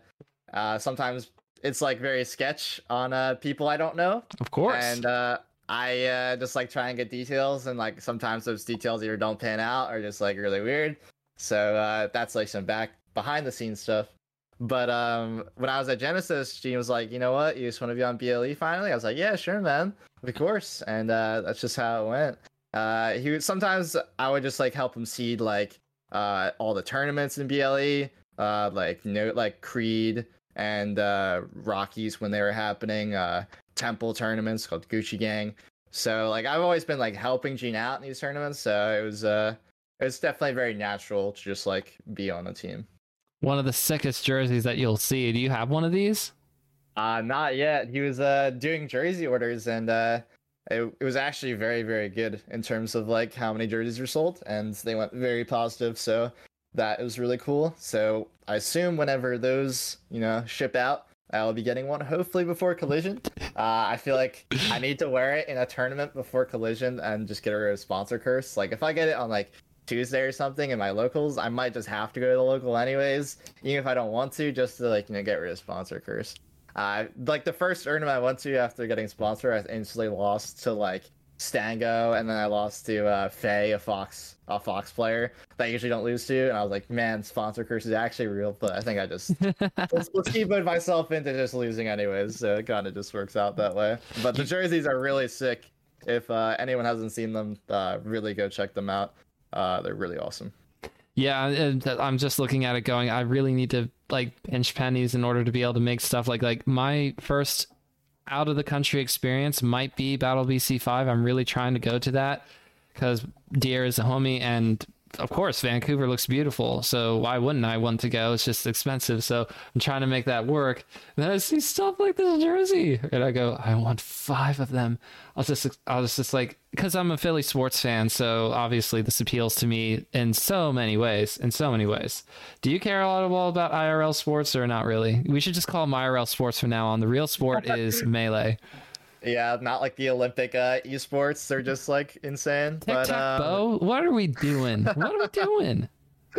uh, sometimes it's like very sketch on uh, people I don't know. Of course. And uh, I uh, just like try and get details, and like sometimes those details either don't pan out or just like really weird. So uh, that's like some back behind the scenes stuff. But um, when I was at Genesis, Gene was like, you know what, you just want to be on BLE finally? I was like, yeah, sure, man, of course. And uh, that's just how it went. Uh, he would sometimes I would just like help him seed like uh all the tournaments in BLE, uh like know like Creed and uh Rockies when they were happening, uh Temple tournaments called Gucci Gang. So like I've always been like helping Gene out in these tournaments, so it was uh it was definitely very natural to just like be on the team. One of the sickest jerseys that you'll see. Do you have one of these? Uh not yet. He was uh doing jersey orders and uh it, it was actually very very good in terms of like how many jerseys were sold and they went very positive so that was really cool. So I assume whenever those, you know, ship out, I'll be getting one hopefully before Collision. Uh, I feel like I need to wear it in a tournament before Collision and just get rid of sponsor curse. Like if I get it on like Tuesday or something in my locals, I might just have to go to the local anyways, even if I don't want to, just to like you know get rid of sponsor curse. Uh, like the first tournament I went to after getting sponsor, I instantly lost to like Stango, and then I lost to uh, Faye, a Fox, a Fox player that I usually don't lose to. And I was like, man, sponsor curse is actually real, but I think I just let's, let's keep myself into just losing anyways. So it kind of just works out that way. But the jerseys are really sick. If uh, anyone hasn't seen them, uh, really go check them out. Uh, they're really awesome. Yeah, and I'm just looking at it going, I really need to like pinch pennies in order to be able to make stuff like like my first out of the country experience might be Battle BC5. I'm really trying to go to that because Dier is a homie and of course Vancouver looks beautiful. So why wouldn't I want to go? It's just expensive. So I'm trying to make that work. And then I see stuff like this jersey and I go, I want five of them. I'll just, I was just like, because I'm a Philly sports fan. So obviously this appeals to me in so many ways, in so many ways. Do you care a lot all about IRL sports or not really? We should just call them IRL sports from now on. The real sport is melee. Yeah, not like the Olympic uh, esports. They're just like insane. Tac um... What are we doing? What are we doing?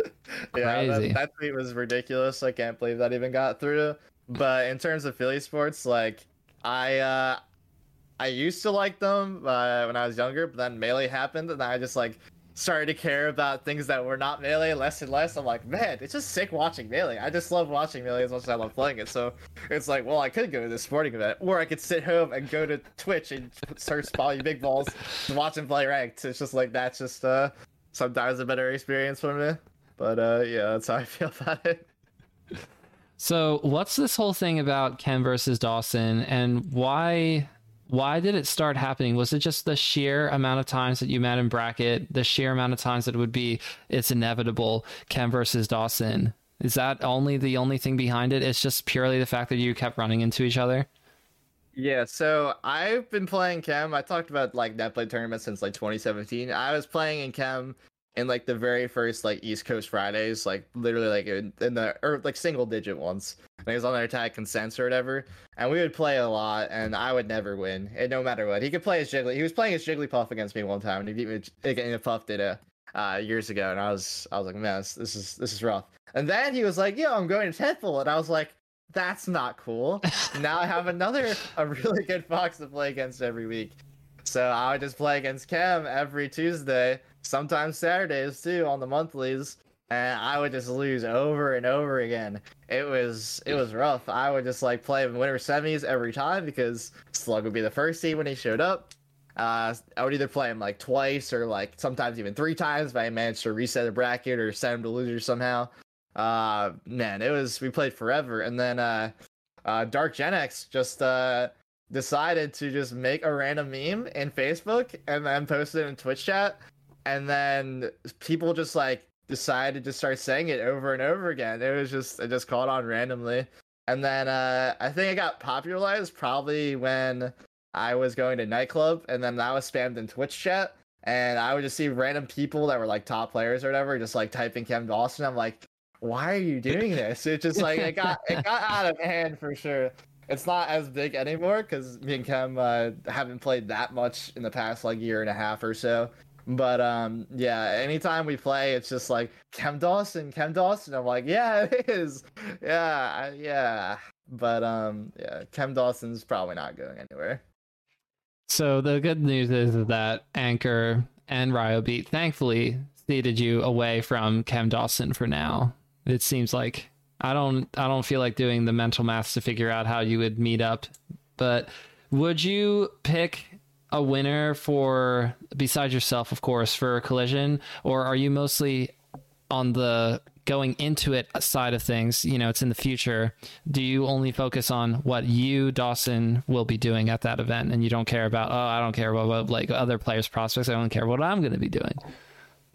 yeah, that, that, tweet was ridiculous. I can't believe that even got through. But in terms of Philly sports, like I uh I used to like them uh, when I was younger, but then melee happened, and I just like started to care about things that were not melee less and less. I'm like, man, it's just sick watching melee. I just love watching melee as much as I love playing it. So it's like, well, I could go to this sporting event, or I could sit home and go to Twitch and start spawning big balls and watch them play ranked. It's just like that's just uh sometimes a better experience for me. But uh yeah, that's how I feel about it. So what's this whole thing about Kem versus Dawson and why why did it start happening? Was it just the sheer amount of times that you met in bracket, the sheer amount of times that it would be it's inevitable Kem versus Dawson? Is that only the only thing behind it? It's just purely the fact that you kept running into each other? Yeah, so I've been playing Kem. I talked about like NetPlay tournament since like 2017. I was playing in Kem in like the very first like East Coast Fridays, like literally like in, in the or like single digit ones. And he was on their tag consents or whatever, and we would play a lot, and I would never win, and no matter what. He could play as Jiggly. He was playing as Jigglypuff against me one time, and he beat me. Again, Puff did it uh, years ago, and I was I was like, man, this, this is this is rough. And then he was like, yo, I'm going to Temple, and I was like, that's not cool. now I have another a really good fox to play against every week. So I would just play against Kem every Tuesday sometimes Saturdays too on the monthlies, and I would just lose over and over again. It was it was rough. I would just like play him winter semis every time because Slug would be the first seed when he showed up. Uh, I would either play him like twice or like sometimes even three times if I managed to reset a bracket or send him to loser somehow. Uh, man, it was we played forever, and then uh, uh, Dark Gen X just uh decided to just make a random meme in Facebook and then post it in Twitch chat and then people just like decided to start saying it over and over again. It was just it just caught on randomly. And then uh, I think it got popularized probably when I was going to nightclub, and then that was spammed in Twitch chat, and I would just see random people that were like top players or whatever, just like typing Kem Dawson. I'm like, why are you doing this? It's just like it got it got out of hand for sure. It's not as big anymore because me and Kem uh, haven't played that much in the past like year and a half or so. But um, yeah, anytime we play, it's just like Kem Dawson, Kem Dawson. I'm like, yeah, it is, yeah, yeah. But um, yeah, Kem Dawson's probably not going anywhere. So the good news is that Anchor and Ryobeat thankfully seated you away from Kem Dawson for now. It seems like I don't I don't feel like doing the mental math to figure out how you would meet up. But would you pick a winner for besides yourself, of course, for a collision, or are you mostly on the going into it side of things? You know, it's in the future. Do you only focus on what you, Dawson, will be doing at that event, and you don't care about? Oh, I don't care about what like other players' prospects. I don't care what I'm going to be doing.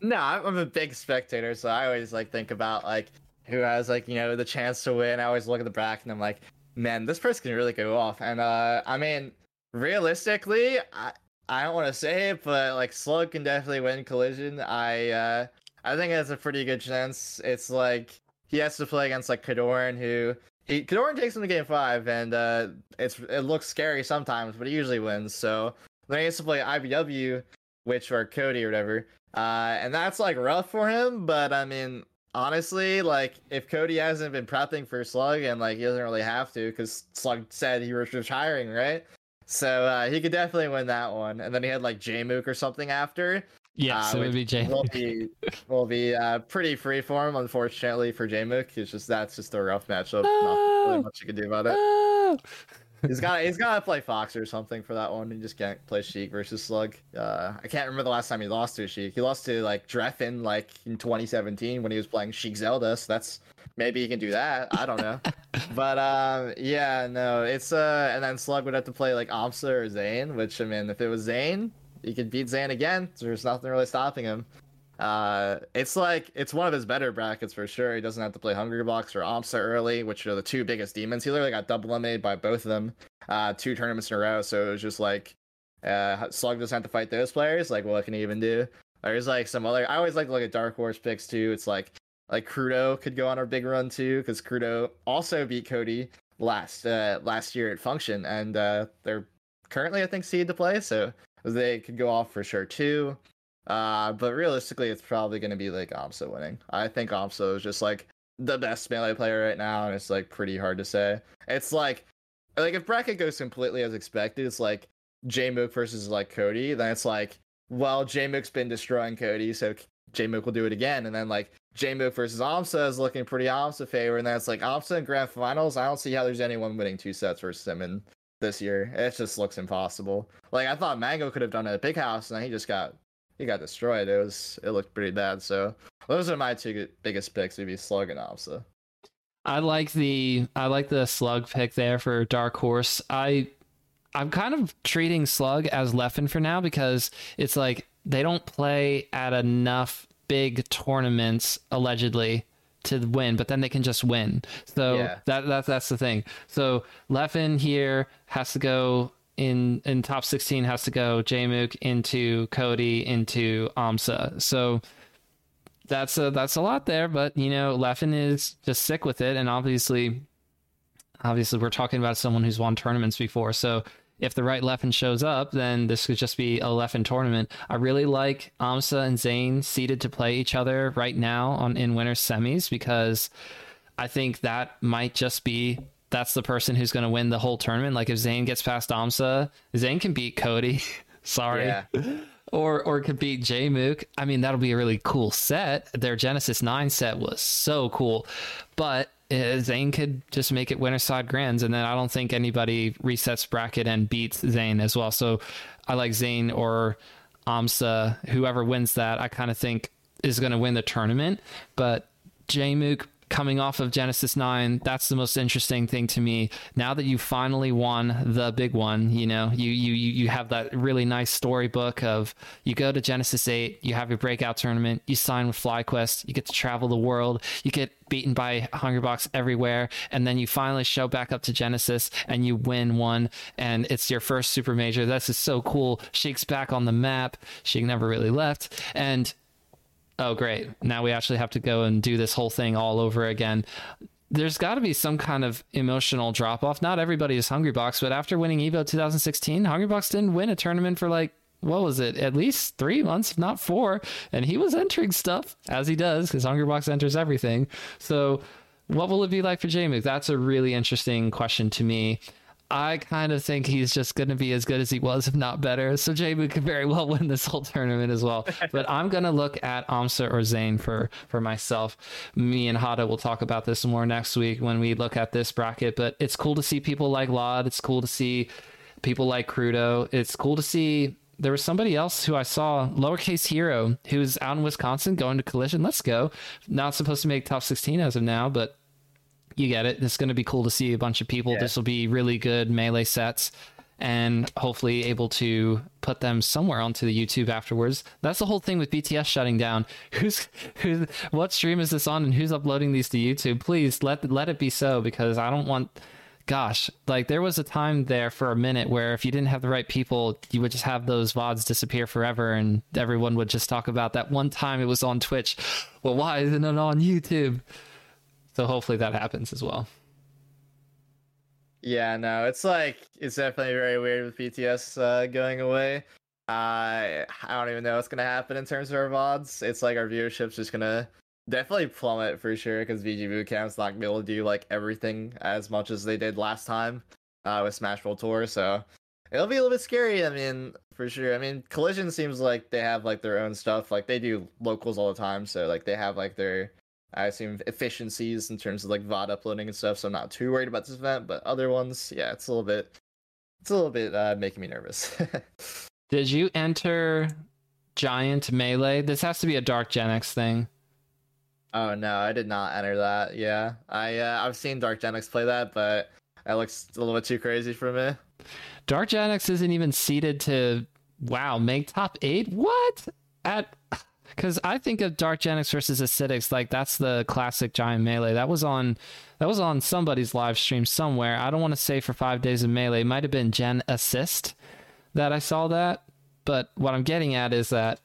No, I'm a big spectator, so I always like think about like who has like you know the chance to win. I always look at the back and I'm like, man, this person can really go off. And uh, I mean, realistically, I, I don't want to say it, but like Slug can definitely win collision. I uh, I think it's a pretty good chance. It's like he has to play against like Kodorin, who he Kodorin takes him to game five, and uh, it's it looks scary sometimes, but he usually wins. So then he has to play iBDW, which or Cody or whatever, uh, and that's like rough for him. But I mean, honestly, like if Cody hasn't been prepping for Slug and like he doesn't really have to because Slug said he was retiring, right? So uh, he could definitely win that one. And then he had like Jmook or something after. Yeah, uh, so it would be J. Will be will be uh, pretty free for him, unfortunately for Jmook. It's just that's just a rough matchup. Not really much you can do about it. Oh! He's got he's got to play Fox or something for that one. He just can't play Sheik versus Slug. Uh, I can't remember the last time he lost to Sheik. He lost to like Dreffin like in 2017 when he was playing Sheik Zelda. So that's maybe he can do that. I don't know. but um, yeah, no, it's uh, and then Slug would have to play like aMSa or Zain. Which I mean, if it was Zain, he could beat Zain again. There's nothing really stopping him. Uh, it's like it's one of his better brackets for sure. He doesn't have to play Hungry Hungrybox or aMSa early, which are the two biggest demons. He literally got double eliminated by both of them, uh, two tournaments in a row. So it was just like, uh, Slug doesn't have to fight those players. Like, what can he even do? There's like some other. I always like to look at dark horse picks too. It's like like Krudo could go on a big run too, because Krudo also beat Cody last uh last year at Function, and uh they're currently I think seed to play, so they could go off for sure too. Uh, but realistically, it's probably going to be like aMSa winning. I think aMSa is just like the best melee player right now, and it's like pretty hard to say. It's like, like if bracket goes completely as expected, it's like Jmook versus like Cody. Then it's like, well, Jmook's been destroying Cody, so Jmook will do it again. And then like Jmook versus aMSa is looking pretty aMSa favor, and then it's like aMSa in grand finals. I don't see how there's anyone winning two sets versus him in this year. It just looks impossible. Like I thought Mango could have done it at Big House, and then he just got he got destroyed. It was it looked pretty bad. So those are my two biggest picks. Would be Slug and aMSa. I like the I like the Slug pick there for Dark Horse. I I'm kind of treating Slug as Leffen for now because it's like they don't play at enough big tournaments allegedly to win, but then they can just win. So Yeah. that that that's the thing. So Leffen here has to go in in top 16 has to go Jmook into Cody into aMSa. So that's a that's a lot there, but you know, Leffen is just sick with it and obviously obviously we're talking about someone who's won tournaments before. So if the right Leffen shows up, then this could just be a Leffen tournament. I really like Amsa and Zain seated to play each other right now on in winners semis because I think that might just be that's the person who's going to win the whole tournament. Like if Zain gets past aMSa, Zain can beat Cody. Sorry. Yeah. Or or could beat Jmook. I mean, that'll be a really cool set. Their Genesis 9 set was so cool. But uh, Zain could just make it winner side grands, and then I don't think anybody resets bracket and beats Zain as well. So I like Zain or aMSa, whoever wins that. I kind of think is going to win the tournament. But Jmook coming off of Genesis 9, that's the most interesting thing to me. Now that you finally won the big one, you know, you you you have that really nice storybook of you go to Genesis 8, you have your breakout tournament, you sign with FlyQuest, you get to travel the world, you get beaten by Hungrybox everywhere, and then you finally show back up to Genesis and you win one, and it's your first super major. This is so cool. Sheik's back on the map. Sheik never really left, and oh great. Now we actually have to go and do this whole thing all over again. There's got to be some kind of emotional drop off not everybody is hungrybox but after winning evo 2016 hungrybox didn't win a tournament for like what was it? At least three months if not four. And he was entering stuff as he does because hungrybox enters everything. So what will it be like for Jamie? That's a really interesting question to me. I kind of think he's just going to be as good as he was, if not better. So Jmook could very well win this whole tournament as well. But I'm going to look at aMSa or Zain for for myself. Me and Hada will talk about this more next week when we look at this bracket. But it's cool to see people like Lod. It's cool to see people like Krudo. It's cool to see. There was somebody else who I saw, lowercase hero, who's out in Wisconsin going to collision. Let's go. Not supposed to make top 16 as of now, but you get it. It's going to be cool to see a bunch of people. Yeah. This will be really good melee sets and hopefully able to put them somewhere onto the YouTube afterwards. That's the whole thing with BTS shutting down. Who's who what stream is this on and who's uploading these to YouTube? Please let let it be so because I don't want gosh, like there was a time there for a minute where if you didn't have the right people, you would just have those VODs disappear forever and everyone would just talk about that one time it was on Twitch. Well, why isn't it on YouTube? So hopefully that happens as well. Yeah, no, it's like it's definitely very weird with BTS uh, going away. Uh, I don't even know what's gonna happen in terms of our VODs. It's like our viewership's just gonna definitely plummet for sure because VG Bootcamp's not gonna be able to do like everything as much as they did last time uh, with Smash World Tour. So it'll be a little bit scary. I mean, for sure. I mean, Collision seems like they have like their own stuff. Like they do locals all the time, so like they have like their I assume efficiencies in terms of like VOD uploading and stuff. So I'm not too worried about this event, but other ones, yeah, it's a little bit, it's a little bit uh, making me nervous. Did you enter Giant Melee? This has to be a Dark Gen X thing. Oh no, I did not enter that. Yeah, I uh, I've seen Dark Gen X play that, but that looks a little bit too crazy for me. Dark Gen X isn't even seeded to wow make top eight. What at? Because I think of Dark Gen X versus Acidics like that's the classic Giant Melee. That was on that was on somebody's live stream somewhere. I don't want to say for five days of Melee. It might have been Gen Assist that I saw that. But what I'm getting at is that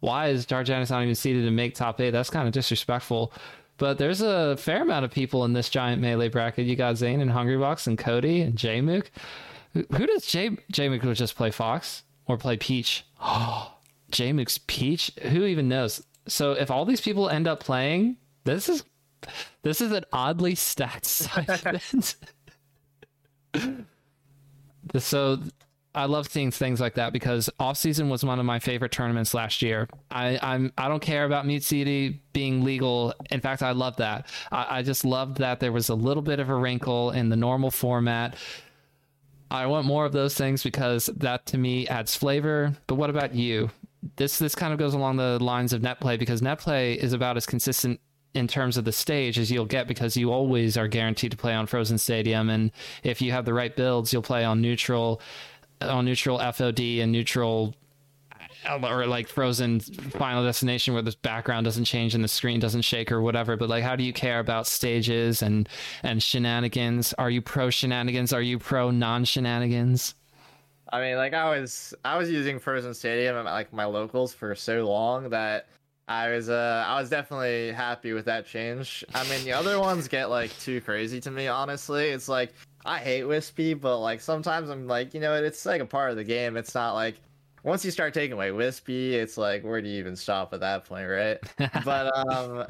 why is Dark Gen not even seeded to make top eight? That's kind of disrespectful. But there's a fair amount of people in this giant melee bracket. You got Zain and Hungrybox and Cody and Jmook. Who, who does J Jmook would just play Fox or play Peach? Oh, Jmook's Peach. Who even knows? So if all these people end up playing, this is this is an oddly stacked side. so I love seeing things like that because off season was one of my favorite tournaments last year. I, I'm I don't care about Mute City being legal. In fact, I love that. I, I just loved that there was a little bit of a wrinkle in the normal format. I want more of those things because that to me adds flavor. But what about you? This this kind of goes along the lines of net play because net play is about as consistent in terms of the stage as you'll get because you always are guaranteed to play on Frozen Stadium. And if you have the right builds, you'll play on neutral on neutral FOD and neutral or like frozen final destination where the background doesn't change and the screen doesn't shake or whatever. But like how do you care about stages and and shenanigans? Are you pro shenanigans are you pro non shenanigans i mean like i was i was using frozen stadium at like my locals for so long that i was uh i was definitely happy with that change i mean the other ones get like too crazy to me honestly it's like I hate Wispy, but like sometimes I'm like, you know, it's like a part of the game. It's not like once you start taking away Wispy, it's like where do you even stop at that point, right? but um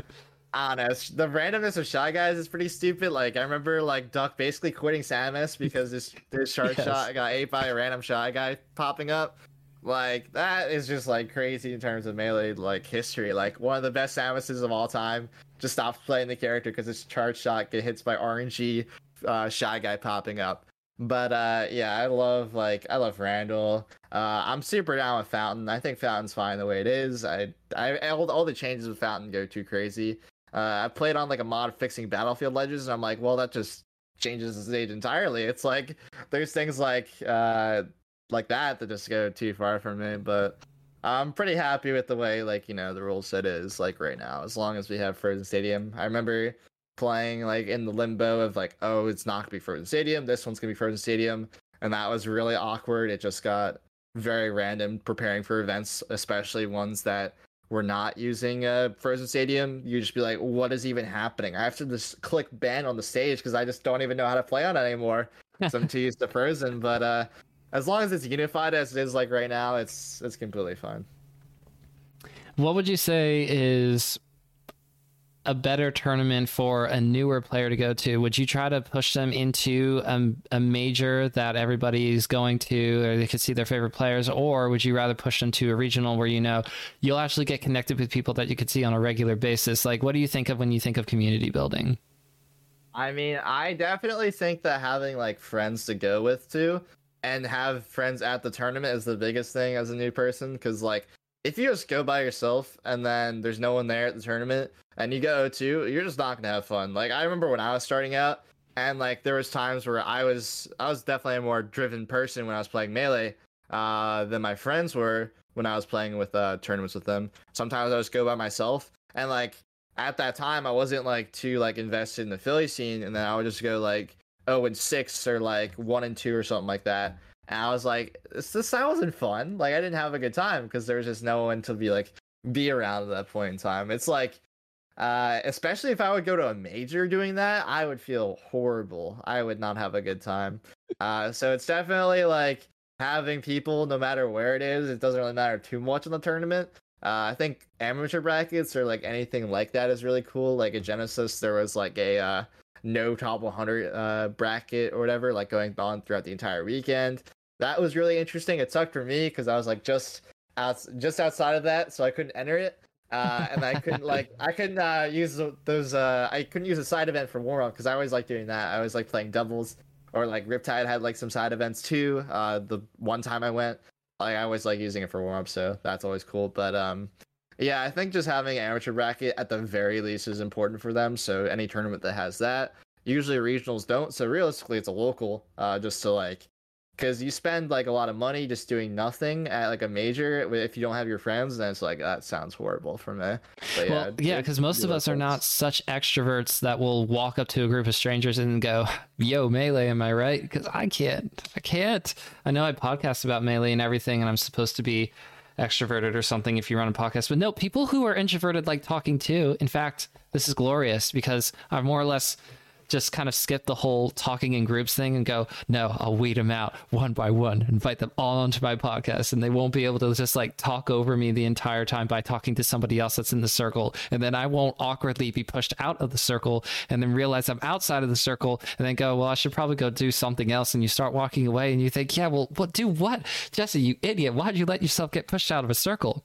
I. The randomness of Shy Guys is pretty stupid. Like I remember like Duck basically quitting Samus because this this shark yes. shot got ate by a random Shy Guy popping up. Like that is just like crazy in terms of melee like history. Like one of the best Samuses of all time just stops playing the character because his charge shot get hits by RNG uh, shy guy popping up. But uh, yeah, I love like I love Randall. Uh, I'm super down with Fountain. I think Fountain's fine the way it is. I I all, all the changes with Fountain go too crazy. Uh, I played on like a mod fixing Battlefield Legends, and I'm like, well, that just changes the stage entirely. It's like there's things like uh like that that just go too far for me. But I'm pretty happy with the way like you know the rule set is like right now. As long as we have Frozen Stadium, I remember playing like in the limbo of like, oh, it's not gonna be Frozen Stadium. This one's gonna be Frozen Stadium, and that was really awkward. It just got very random preparing for events, especially ones that were not using a Frozen Stadium. You just be like, what is even happening? I have to just click ban on the stage because I just don't even know how to play on it anymore. so I'm too used to Frozen. But uh, as long as it's unified as it is like right now, it's it's completely fine. What would you say is a better tournament for a newer player to go to, would you try to push them into a, a major that everybody's going to, or they could see their favorite players, or would you rather push them to a regional where you know you'll actually get connected with people that you could see on a regular basis? Like, what do you think of when you think of community building? I mean, I definitely think that having like friends to go with to and have friends at the tournament is the biggest thing as a new person because like if you just go by yourself and then there's no one there at the tournament and you go to, you're just not gonna have fun. Like I remember when I was starting out, and like there was times where I was I was definitely a more driven person when I was playing melee uh, than my friends were when I was playing with uh, tournaments with them. Sometimes I just go by myself, and like at that time I wasn't like too like invested in the Philly scene, and then I would just go like oh and 6 or like 1 and 2 or something like that. And I was like, this, this wasn't fun. Like I didn't have a good time because there was just no one to be like be around at that point in time. It's like uh, especially if I would go to a major doing that, I would feel horrible. I would not have a good time. Uh, so it's definitely like having people, no matter where it is, it doesn't really matter too much in the tournament. Uh, I think amateur brackets or like anything like that is really cool. Like at Genesis, there was like a uh, no top 100 uh, bracket or whatever, like going on throughout the entire weekend. That was really interesting. It sucked for me because I was like just out, just outside of that, so I couldn't enter it. Uh, and I couldn't like I couldn't uh, use those uh, I couldn't use a side event for warm up because I always like doing that. I always like playing doubles or like Riptide had like some side events too. Uh, the one time I went, like, I always like using it for warm up, so that's always cool. But um, yeah, I think just having an amateur bracket at the very least is important for them. So any tournament that has that, usually regionals don't. So realistically, it's a local, uh, just to like because you spend like a lot of money just doing nothing at like a major if you don't have your friends then it's like that sounds horrible for me. But, well yeah because most of us are not such extroverts that will walk up to a group of strangers and go yo melee am i right? Because i can't. I can't. I know i podcast about melee and everything and i'm supposed to be extroverted or something if you run a podcast but no people who are introverted like talking too. In fact this is glorious because i've more or less just kind of skip the whole talking in groups thing and go, no, I'll weed them out one by one, invite them all onto my podcast, and they won't be able to just like talk over me the entire time by talking to somebody else that's in the circle. And then I won't awkwardly be pushed out of the circle and then realize I'm outside of the circle and then go, well, I should probably go do something else. And you start walking away and you think, yeah, well, what do what? Jesse, you idiot. Why'd you let yourself get pushed out of a circle?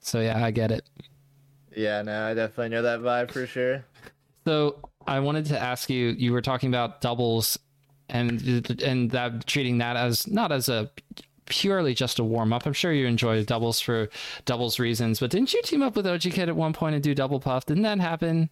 So yeah, I get it. Yeah, no, I definitely know that vibe for sure. So I wanted to ask you. You were talking about doubles, and and that treating that as not as a purely just a warm up. I'm sure you enjoy doubles for doubles reasons, but didn't you team up with OG Kid at one point and do double puff? Didn't that happen?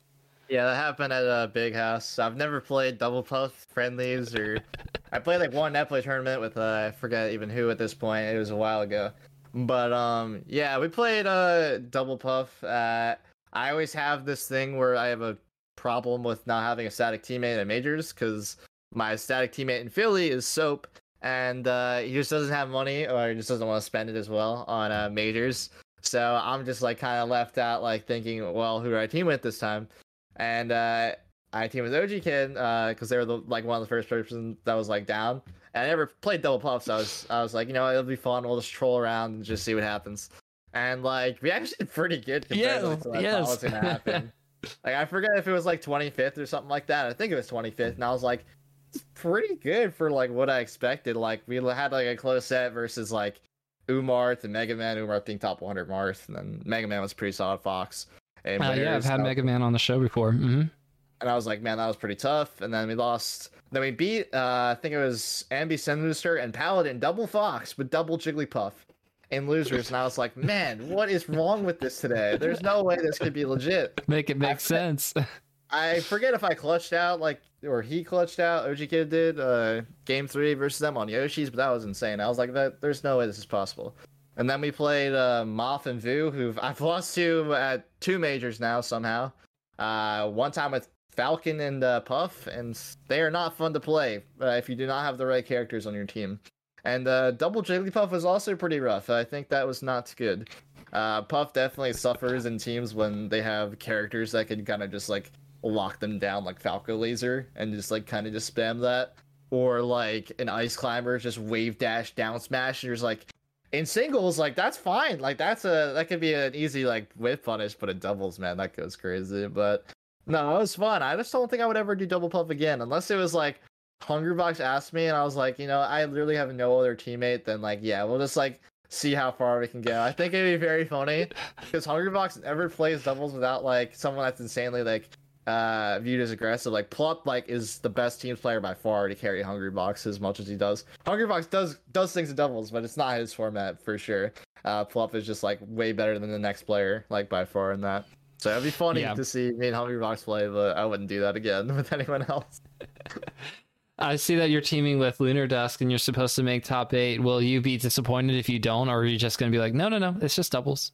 Yeah, that happened at a big house. I've never played double puff friendlies or I played like one net play tournament with uh, I forget even who at this point. It was a while ago. But um yeah, we played uh double puff. Uh I always have this thing where I have a problem with not having a static teammate at majors because my static teammate in Philly is Soap, and uh, he just doesn't have money or he just doesn't want to spend it as well on uh, majors. So I'm just like kind of left out, like thinking, well, who do I team with this time? And uh, I team with OG Kid because uh, they were the, like one of the first person that was like down. And I never played double puffs. so I was I was like, you know, it'll be fun. We'll just troll around and just see what happens. And like we actually did pretty good compared yeah, to what yes. I thought was gonna happen. Like I forget if it was like 25th or something like that. I think it was 25th, and I was like, it's pretty good for like what I expected. Like we had like a close set versus like Umar to Mega Man. Umar being top 100 Marth, and then Mega Man was pretty solid Fox. And uh, yeah, I've had Mega Man on the show before. Mm-hmm. And I was like, man, that was pretty tough. And then we lost. Then we beat. Uh, I think it was Ambisinister and Paladin double Fox with double Jigglypuff and losers, and I was like, man, what is wrong with this today? There's no way this could be legit. Make it make I, sense. I forget if I clutched out like or he clutched out. OG Kid did uh, game three versus them on Yoshi's, but that was insane. I was like, that there's no way this is possible. And then we played uh, Moth and Vu, who I've lost to at two majors now somehow. Uh, one time with Falcon and uh, Puff, and they are not fun to play uh, if you do not have the right characters on your team. And uh, double Jigglypuff was also pretty rough. I think that was not good. Uh, Puff definitely suffers in teams when they have characters that can kind of just like lock them down, like Falco Laser, and just like kind of just spam that. Or like an Ice Climber, just wave dash down smash, and you're just like, in singles, like that's fine. Like that's a that could be an easy like whip punish, but in doubles, man, that goes crazy. But no, it was fun. I just don't think I would ever do double puff again, unless it was like Hungrybox asked me, and I was like, you know, I literally have no other teammate than like, yeah, we'll just like see how far we can go. I think it'd be very funny because Hungrybox never plays doubles without like someone that's insanely like uh viewed as aggressive. Like Plop like is the best team player by far to carry Hungrybox as much as he does. Hungrybox does does things in doubles, but it's not his format for sure. Uh Plop is just like way better than the next player, like by far in that. So it'd be funny yeah. to see me and Hungrybox play, but I wouldn't do that again with anyone else. I see that you're teaming with Lunar Dusk and you're supposed to make top eight. Will you be disappointed if you don't, or are you just going to be like, no, no, no, it's just doubles?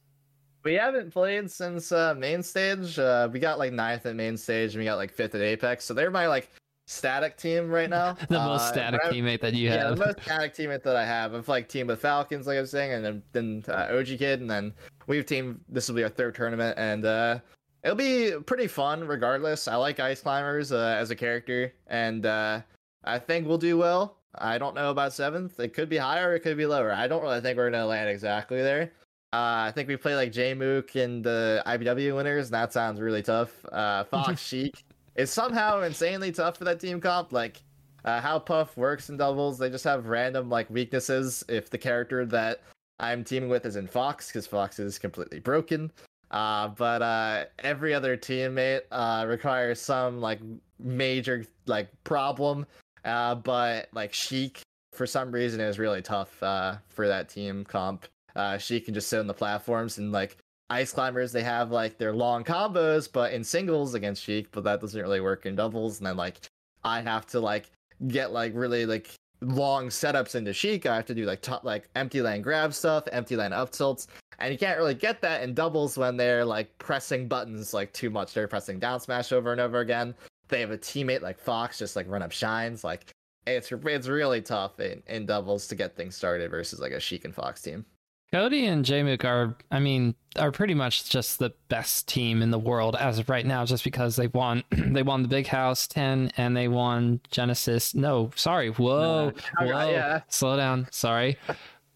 We haven't played since uh, main stage. Uh, we got like ninth at main stage and we got like fifth at Apex. So they're my like static team right now. the most Uh, static but teammate that you Yeah, have. Yeah, the most static teammate that I have. I've like teamed with Falcons, like I was saying, and then then uh, OG Kid, and then we've teamed. This will be our third tournament, and uh, it'll be pretty fun regardless. I like Ice Climbers uh, as a character, and uh, I think we'll do well. I don't know about seventh. It could be higher, it could be lower. I don't really think we're gonna land exactly there. Uh, I think we play like J Mook and the iBDW winners, and that sounds really tough. Uh, Fox Sheik is somehow insanely tough for that team comp. Like uh, how Puff works in doubles, they just have random like weaknesses. If the character that I'm teaming with is in Fox, because Fox is completely broken. Uh, but uh, every other teammate uh, requires some like major like problem. Uh, but like Sheik, for some reason, is really tough uh, for that team comp. Uh, Sheik can just sit on the platforms and like Ice Climbers, they have like their long combos, but in singles against Sheik, but that doesn't really work in doubles. And then like I have to like get like really like long setups into Sheik. I have to do like top like empty land grab stuff, empty land up tilts, and you can't really get that in doubles when they're like pressing buttons like too much. They're pressing down smash over and over again. They have a teammate like Fox just like run up shines. Like it's it's really tough in, in doubles to get things started versus like a Sheik and Fox team. Cody and Jmook are, I mean, are pretty much just the best team in the world as of right now, just because they won, they won the Big House ten and they won Genesis. No, sorry, whoa, whoa, yeah. slow down, sorry.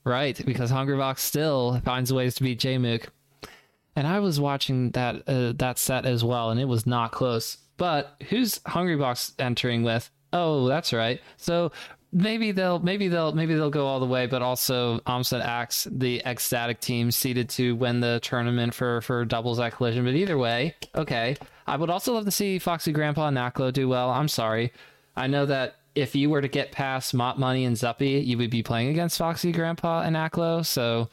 Right, because Hungrybox still finds ways to beat Jmook, and I was watching that uh, that set as well, and it was not close. But who's Hungrybox entering with? Oh, that's right. So maybe they'll maybe they'll maybe they'll go all the way, but also aMSa and Axe, the ecstatic team, seeded to win the tournament for for doubles at collision. But either way, okay. I would also love to see Foxy Grandpa and Aklo do well. I'm sorry. I know that if you were to get past Mop Money and Zuppy, you would be playing against Foxy Grandpa and Aklo. So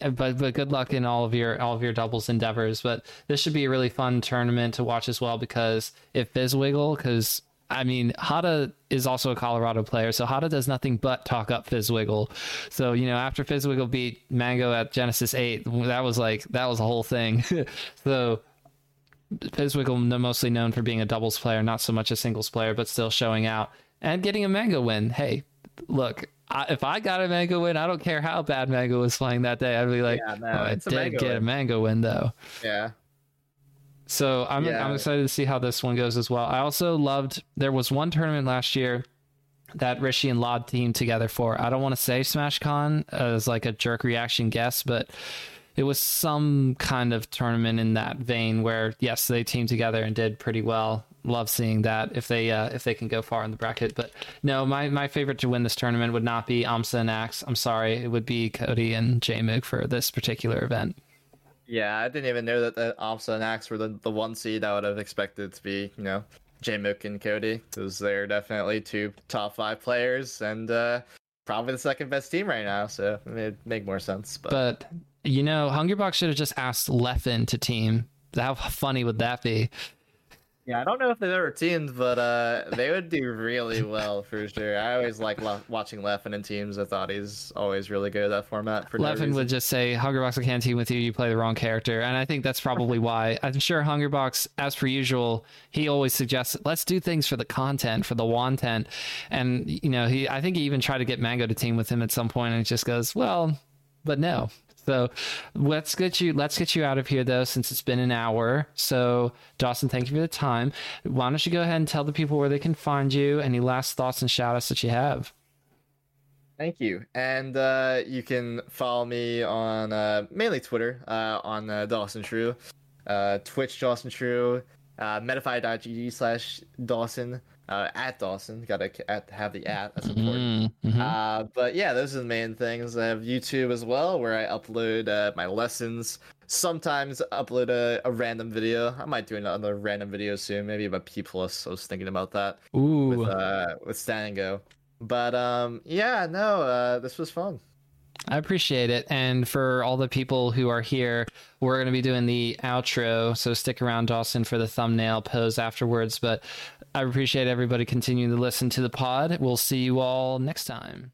but but good luck in all of your all of your doubles endeavors. But this should be a really fun tournament to watch as well because if Fizzwiggle, because I mean Hada is also a Colorado player, so Hada does nothing but talk up Fizzwiggle. So you know after Fizzwiggle beat Mango at Genesis Eight, that was like that was a whole thing. so. Fizzwiggle mostly known for being a doubles player, not so much a singles player, but still showing out and getting a mango win. Hey, look, I, if I got a mango win, I don't care how bad mango was playing that day. I'd be like, Yeah, no, oh, I did get a mango win though. Yeah. So I'm Yeah. I'm excited to see how this one goes as well. I also loved there was one tournament last year that Rishi and Lod teamed together for. I don't want to say SmashCon as like a jerk reaction guess, but it was some kind of tournament in that vein where yes, they teamed together and did pretty well. Love seeing that if they uh, if they can go far in the bracket. But no, my, my favorite to win this tournament would not be aMSa and Axe. I'm sorry, it would be Cody and Jmook for this particular event. Yeah, I didn't even know that the aMSa and Axe were the, the one seed I would have expected to be, you know, J Mook and Cody, because they're definitely two top five players and uh, probably the second best team right now, so it'd make more sense. But, But you know, Hungrybox should have just asked Leffen to team. How funny would that be? Yeah, I don't know if they've ever teamed, but uh, they would do really well for sure. I always like Le- watching Leffen in teams. I thought he's always really good at that format. For Leffen reason. would just say, Hungrybox, I can't team with you. You play the wrong character. And I think that's probably why. I'm sure Hungrybox, as per usual, he always suggests, let's do things for the content, for the wantent. And, you know, he, I think he even tried to get Mango to team with him at some point and he just goes, well, but no. So let's get you let's get you out of here though, since it's been an hour. So Dawson, thank you for the time. Why don't you go ahead and tell the people where they can find you? Any last thoughts and shout outs that you have? Thank you. And uh, you can follow me on uh, mainly Twitter uh, on uh, Dawson True, uh, Twitch Dawson True, uh, Metafy.gg slash Dawson, uh, at Dawson. Gotta have the at, that's important. Mhm, mhm. Uh, but yeah, those are the main things. I have YouTube as well, where I upload uh, my lessons. Sometimes upload a, a random video. I might do another random video soon, maybe about P plus. I was thinking about that Ooh. with uh, with Stand and Go. But um, yeah, no, uh, this was fun. I appreciate it. And for all the people who are here, we're going to be doing the outro. So stick around, Dawson, for the thumbnail pose afterwards. But I appreciate everybody continuing to listen to the pod. We'll see you all next time.